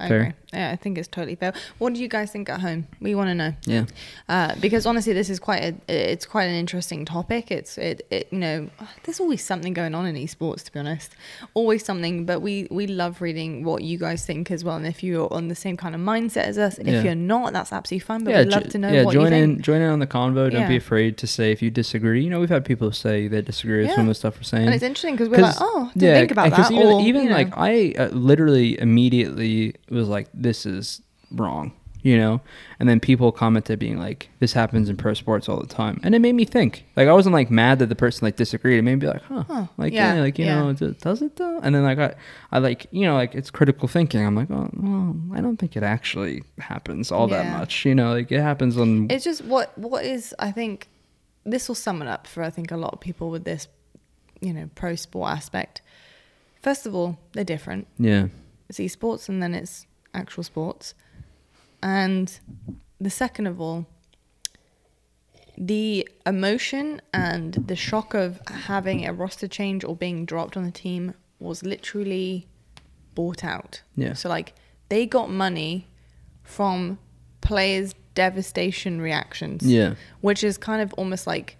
I Fair. agree. Yeah, I think it's totally fair. What do you guys think at home? We want to know. Yeah. Uh, because honestly, this is quite a it's quite an interesting topic. It's it, it you know there's always something going on in esports to be honest, always something. But we we love reading what you guys think as well. And if you're on the same kind of mindset as us, and if Yeah. you're not, that's absolutely fine. But yeah, we'd love to know yeah, what join you think. in, join in on the convo. Don't be afraid to say if you disagree. You know, we've had people say they disagree with some of the stuff we're saying. And it's interesting because we're like, oh, didn't think about that. Even, or, even you know. like I uh, literally immediately was like, "This is wrong," you know. And then people commented being like, "This happens in pro sports all the time," and it made me think. Like I wasn't like mad that the person like disagreed. It made me be like, "Huh." Huh, Like yeah, yeah, like you yeah. know, does it though? And then like I, I like you know like it's critical thinking. I'm like, oh, well, I don't think it actually happens all that much. You know, like it happens on. It's just what what is I think this will sum it up for I think a lot of people with this, you know, pro sport aspect. First of all, they're different. yeah. It's esports and then it's actual sports. And the second of all, the emotion and the shock of having a roster change or being dropped on the team was literally bought out. Yeah. So like they got money from players' devastation reactions. Yeah. Which is kind of almost like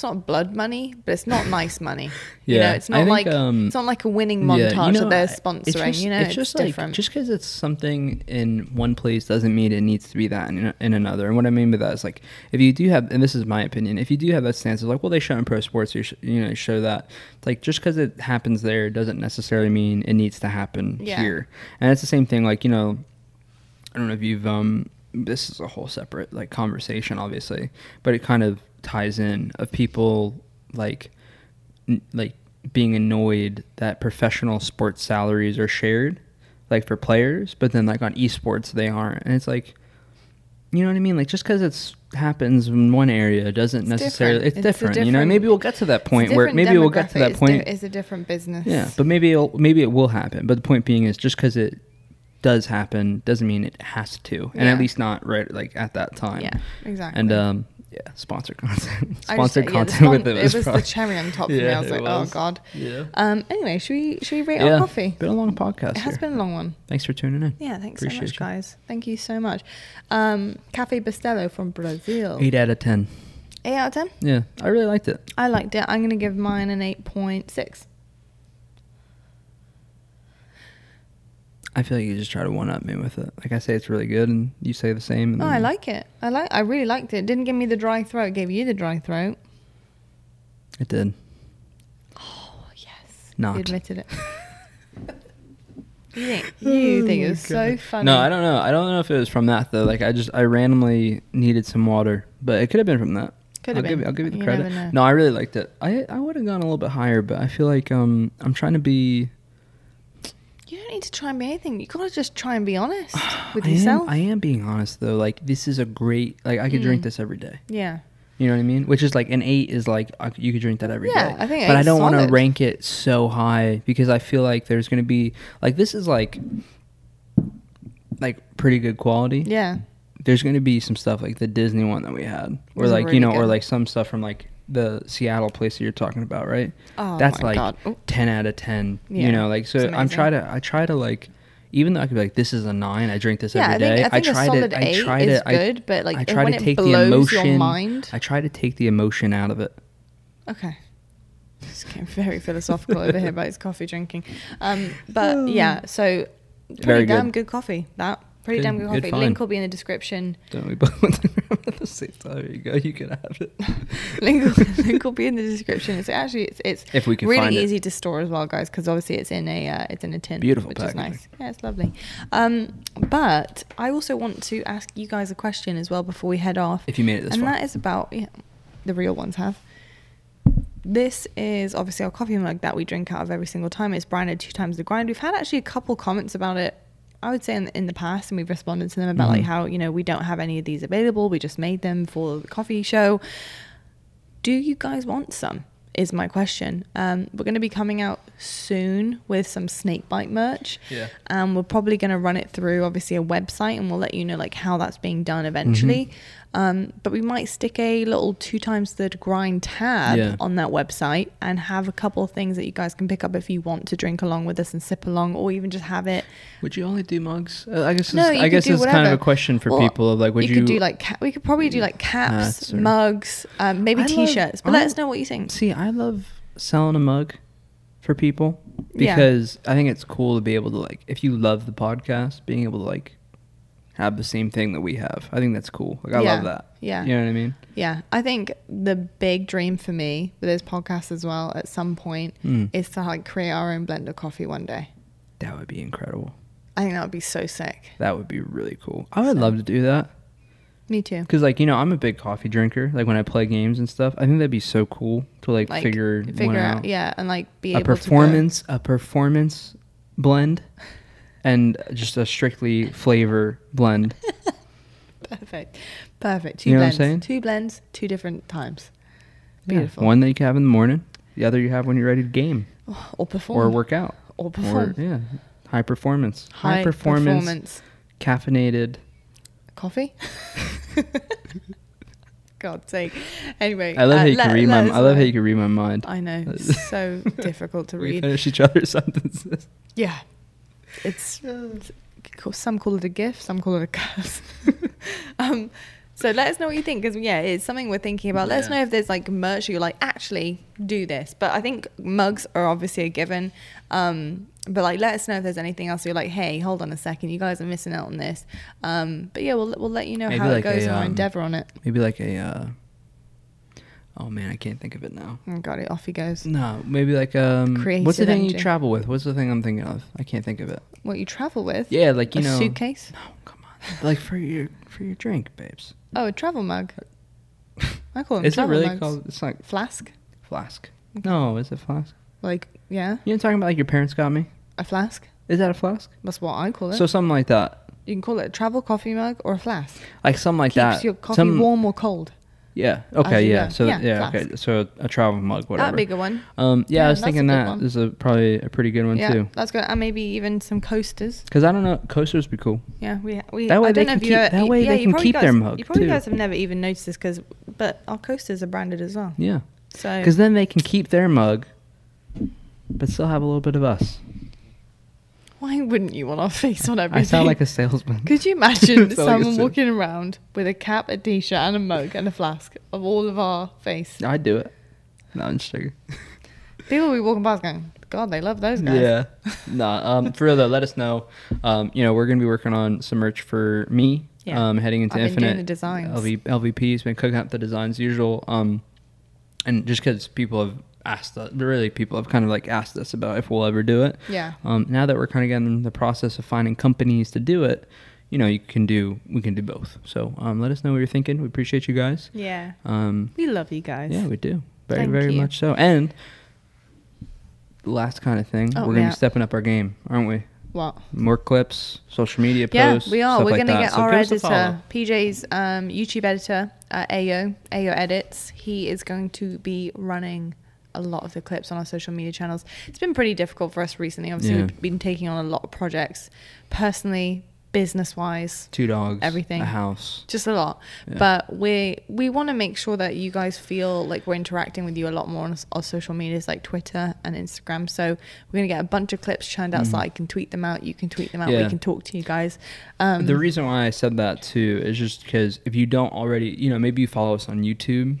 it's not blood money, but it's not nice money. You know, Yeah, it's not think, like um, it's not like a winning Yeah, montage you know, that they're sponsoring. It's just, you know, it's just different. like just because it's something in one place doesn't mean it needs to be that in, in another. And what I mean by that is like if you do have, and this is my opinion, if you do have that stance of like, well, they show in pro sports, you, sh- you know, show that. It's like just because it happens there doesn't necessarily mean it needs to happen Yeah. here. And it's the same thing. Like you know, I don't know if you've um this is a whole separate like conversation obviously, but it kind of ties in of people like n- like being annoyed that professional sports salaries are shared like for players, but then like on esports they aren't. And it's like you know what I mean? Like just because it's happens in one area doesn't It's necessarily different. it's, It's a different, You know, maybe we'll get to that point where maybe we'll get to that It's point. di- It's a different business. Yeah, but maybe it'll, maybe it will happen. But the point being is, just because it does happen doesn't mean it has to, and Yeah. at least not right like at that time. Yeah, exactly. And um, yeah, sponsored content, I just- sponsored yeah, content spon- with it It was, was probably- the cherry on top for me. I was like, was. oh god. Yeah. Um. Anyway, should we should we rate yeah, our coffee? Been a long podcast. It has here. been a long one. Thanks for tuning in. Yeah, thanks so much, you. guys. Thank you so much. Um, Cafe Bustelo from Brazil. Eight out of ten. Eight out of ten. Yeah, I really liked it. I liked it. I'm gonna give mine an eight point six. I feel like you just try to one up me with it. Like I say, it's really good, and you say the same. And Oh, I like it. I like. I really liked it. it. Didn't give me the dry throat. It gave you the dry throat. It did. Oh yes. Not. You admitted it. you think you think it was so funny? No, I don't know. I don't know if it was from that though. Like I just I randomly needed some water, but it could have been from that. Could I'll have give been. I'll give you the You credit. No, I really liked it. I I would have gone a little bit higher, but I feel like um I'm trying to be. You don't need to try and be anything. You gotta just try and be honest with I yourself. Am, I am being honest though. Like this is a great. Like I could drink Mm. this every day. yeah. You know what I mean? Which is like an eight is like you could drink that every day. Yeah, I think But I don't want to rank it so high because I feel like there's to be like this is like like pretty good quality. Yeah. There's to be some stuff like the Disney one that we had, or like you really know, or like some stuff from like the Seattle place that you're talking about, right? Oh That's my like God. Ten out of ten. Yeah, You know, like so I'm trying to I try to like even though I could be like this is a nine, I drink this Yeah, I think, day. I think solid to I eight try is to I- good, but like I try when to it take the emotion. mind. I try to take the emotion out of it. Okay. Just getting very philosophical over here about his coffee drinking. Um, but yeah, so pretty Very damn good. good. coffee. That pretty Good- damn good coffee. Link will be in the description. Don't we both want to at the same time? There you go. You can have it. link, will, link will be in the description. It's actually it's, it's If we can really find it. easy to store as well, guys, because obviously it's in a uh, it's in a tin, Beautiful which packaging. is nice. Yeah, it's lovely. Um, but I also want to ask you guys a question as well before we head off. If you made it this and far. that is about yeah, the real ones have. This is obviously our coffee mug that we drink out of every single time. It's branded two times the grind. We've had actually a couple comments about it. I would say in, in the past, and we've responded to them about like Mhm. how you know we don't have any of these available. We just made them for the coffee show. Do you guys want some? Is my question. Um, we're going to be coming out soon with some snakebite merch. Yeah. Um, we're probably going to run it through obviously a website, and we'll let you know like how that's being done eventually. Mm-hmm. Um, but we might stick a little two times the grind tab Yeah. on that website and have a couple of things that you guys can pick up if you want to drink along with us and sip along, or even just have it. Would you only do mugs? Uh, I guess. No, I guess it's kind of a question for Well, people of like, would you, you could do like ca- we could probably do like caps, or- mugs, um, maybe I love- t-shirts. but let us know what you think. See, I love selling a mug for people Yeah. because I think it's cool to be able to like, if you love the podcast, being able to like have the same thing that we have. I think that's cool. Like I Yeah. love that. Yeah. You know what I mean? Yeah, I think the big dream for me with this podcast as well at some point Mm. is to like create our own blend of coffee one day. That would be incredible. I think that would be so sick. That would be really cool. I would So- love to do that. Me too. Cause like you know I'm a big coffee drinker. Like when I play games and stuff, I think that'd be so cool to like, Like figure, figure one out, out. yeah, and like be a performance, a performance blend, and just a strictly flavor blend. Perfect, perfect. Two You know what I'm blends, saying? two blends, two different times. Yeah. Beautiful. One that you can have in the morning, the other you have when you're ready to game or perform or work out or perform. or yeah, high performance, High, performance, performance caffeinated. coffee. God's sake. Anyway, I love uh, how you let- can read let my. us I love how know. you can read my mind. I know, it's so difficult to we read. finish each other's sentences. Yeah, it's, some call it a gift, some call it a curse. um, so let us know what you think because yeah, it's something we're thinking about. Let us know if there's like merch you're like actually do this. But I think mugs are obviously a given. Um, but like let us know if there's anything else you're like, hey, hold on a second, you guys are missing out on this. Um, but yeah, we'll we'll let you know Maybe how like it goes a, in our um, endeavor on it. Maybe like a. Uh, oh man, I can't think of it now. Oh god, it off he goes. No, maybe like um. what's the Creative thing you travel with? What's the thing I'm thinking of? I can't think of it. What you travel with? Yeah, like you a know. suitcase. No, come on. like for your for your drink, babes. Oh, a travel mug. I call them Is it travel really mugs. called? It's like flask? flask. No, is it flask? Like yeah, You know, talking about like your parents got me. a flask. Is that a flask? That's what I call it. So something like that, you can call it a travel coffee mug or a flask. like something like Keeps that. your coffee Some- warm or cold. Yeah. Okay. you Yeah. go. So Yeah, yeah. okay. So a travel mug, whatever. that a bigger one. Um. Yeah, Yeah, I was thinking good that one. is a probably a pretty good one yeah, too. that's good. And maybe even some coasters. Because I don't know, coasters would be cool. Yeah, we we. That way I they don't know can if keep- ever- that way yeah, they can keep guys, their mug, You probably too. guys have never even noticed this because, but our coasters are branded as well. Yeah. So Because then they can keep their mug, but still have a little bit of us. Why wouldn't you want our face on everything? I sound like a salesman. Could you imagine like someone walking around with a cap, a t-shirt, and a mug and a flask of all of our face? I'd do it. No, I'm just joking. People will be walking past going, "God, they love those guys." Yeah. nah, um, for real though, let us know. Um, you know, we're gonna be working on some merch for me. Yeah. Um, heading into I've been doing Infinite. the designs. LV, LVP's been cooking up the designs usual. Um, and just because people have asked us, really people have kind of like asked us about if we'll ever do it. Yeah. Um, now that we're kind of getting in the process of finding companies to do it, you know, you can do we can do both. So um, let us know what you're thinking. We appreciate you guys. Yeah. Um, We love you guys. yeah, we do very Thank very you. much so. And last kind of thing, Oh, we're gonna yeah. be stepping up our game, aren't we? What? More clips, social media Yeah, posts. we are. We're like going to get So our give us a follow. editor, PJ's um, YouTube editor, uh, Ayo, Ayo Edits. He is going to be running a lot of the clips on our social media channels. It's been pretty difficult for us recently. Obviously, Yeah. we've been taking on a lot of projects, personally, business wise. Two dogs, everything. a house. just a lot Yeah. but we we want to make sure that you guys feel like we're interacting with you a lot more on our social medias like twitter and instagram so we're going to get a bunch of clips churned out so i can tweet them out you can tweet them out we Mm-hmm. Can talk to you guys um the reason why I said that too is just because if you don't already, you know, maybe you follow us on YouTube,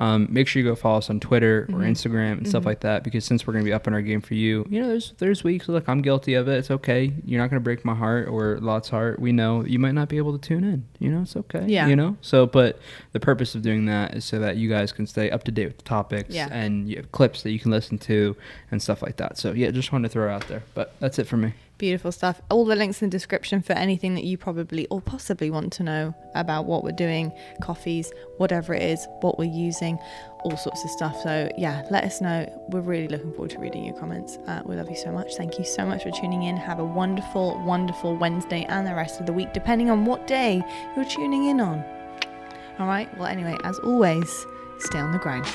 um, make sure you go follow us on Twitter or Mhm. Instagram and stuff Mhm. like that. Because since we're gonna be up in our game for you, you know, there's there's weeks. Look, I'm guilty of it. It's okay. You're not gonna break my heart or Lot's heart. We know you might not be able to tune in. You know, it's okay. Yeah. You know. So, but the purpose of doing that is so that you guys can stay up to date with the topics Yeah. and you have clips that you can listen to and stuff like that. So yeah, just wanted to throw it out there. But that's it for me. Beautiful stuff. All the links in the description for anything that you probably or possibly want to know about what we're doing, coffees, whatever it is, what we're using, all sorts of stuff. So, yeah, let us know. We're really looking forward to reading your comments. Uh, we love you so much. Thank you so much for tuning in. Have a wonderful, wonderful Wednesday and the rest of the week, depending on what day you're tuning in on. All right. Well, anyway, as always, stay on the grind.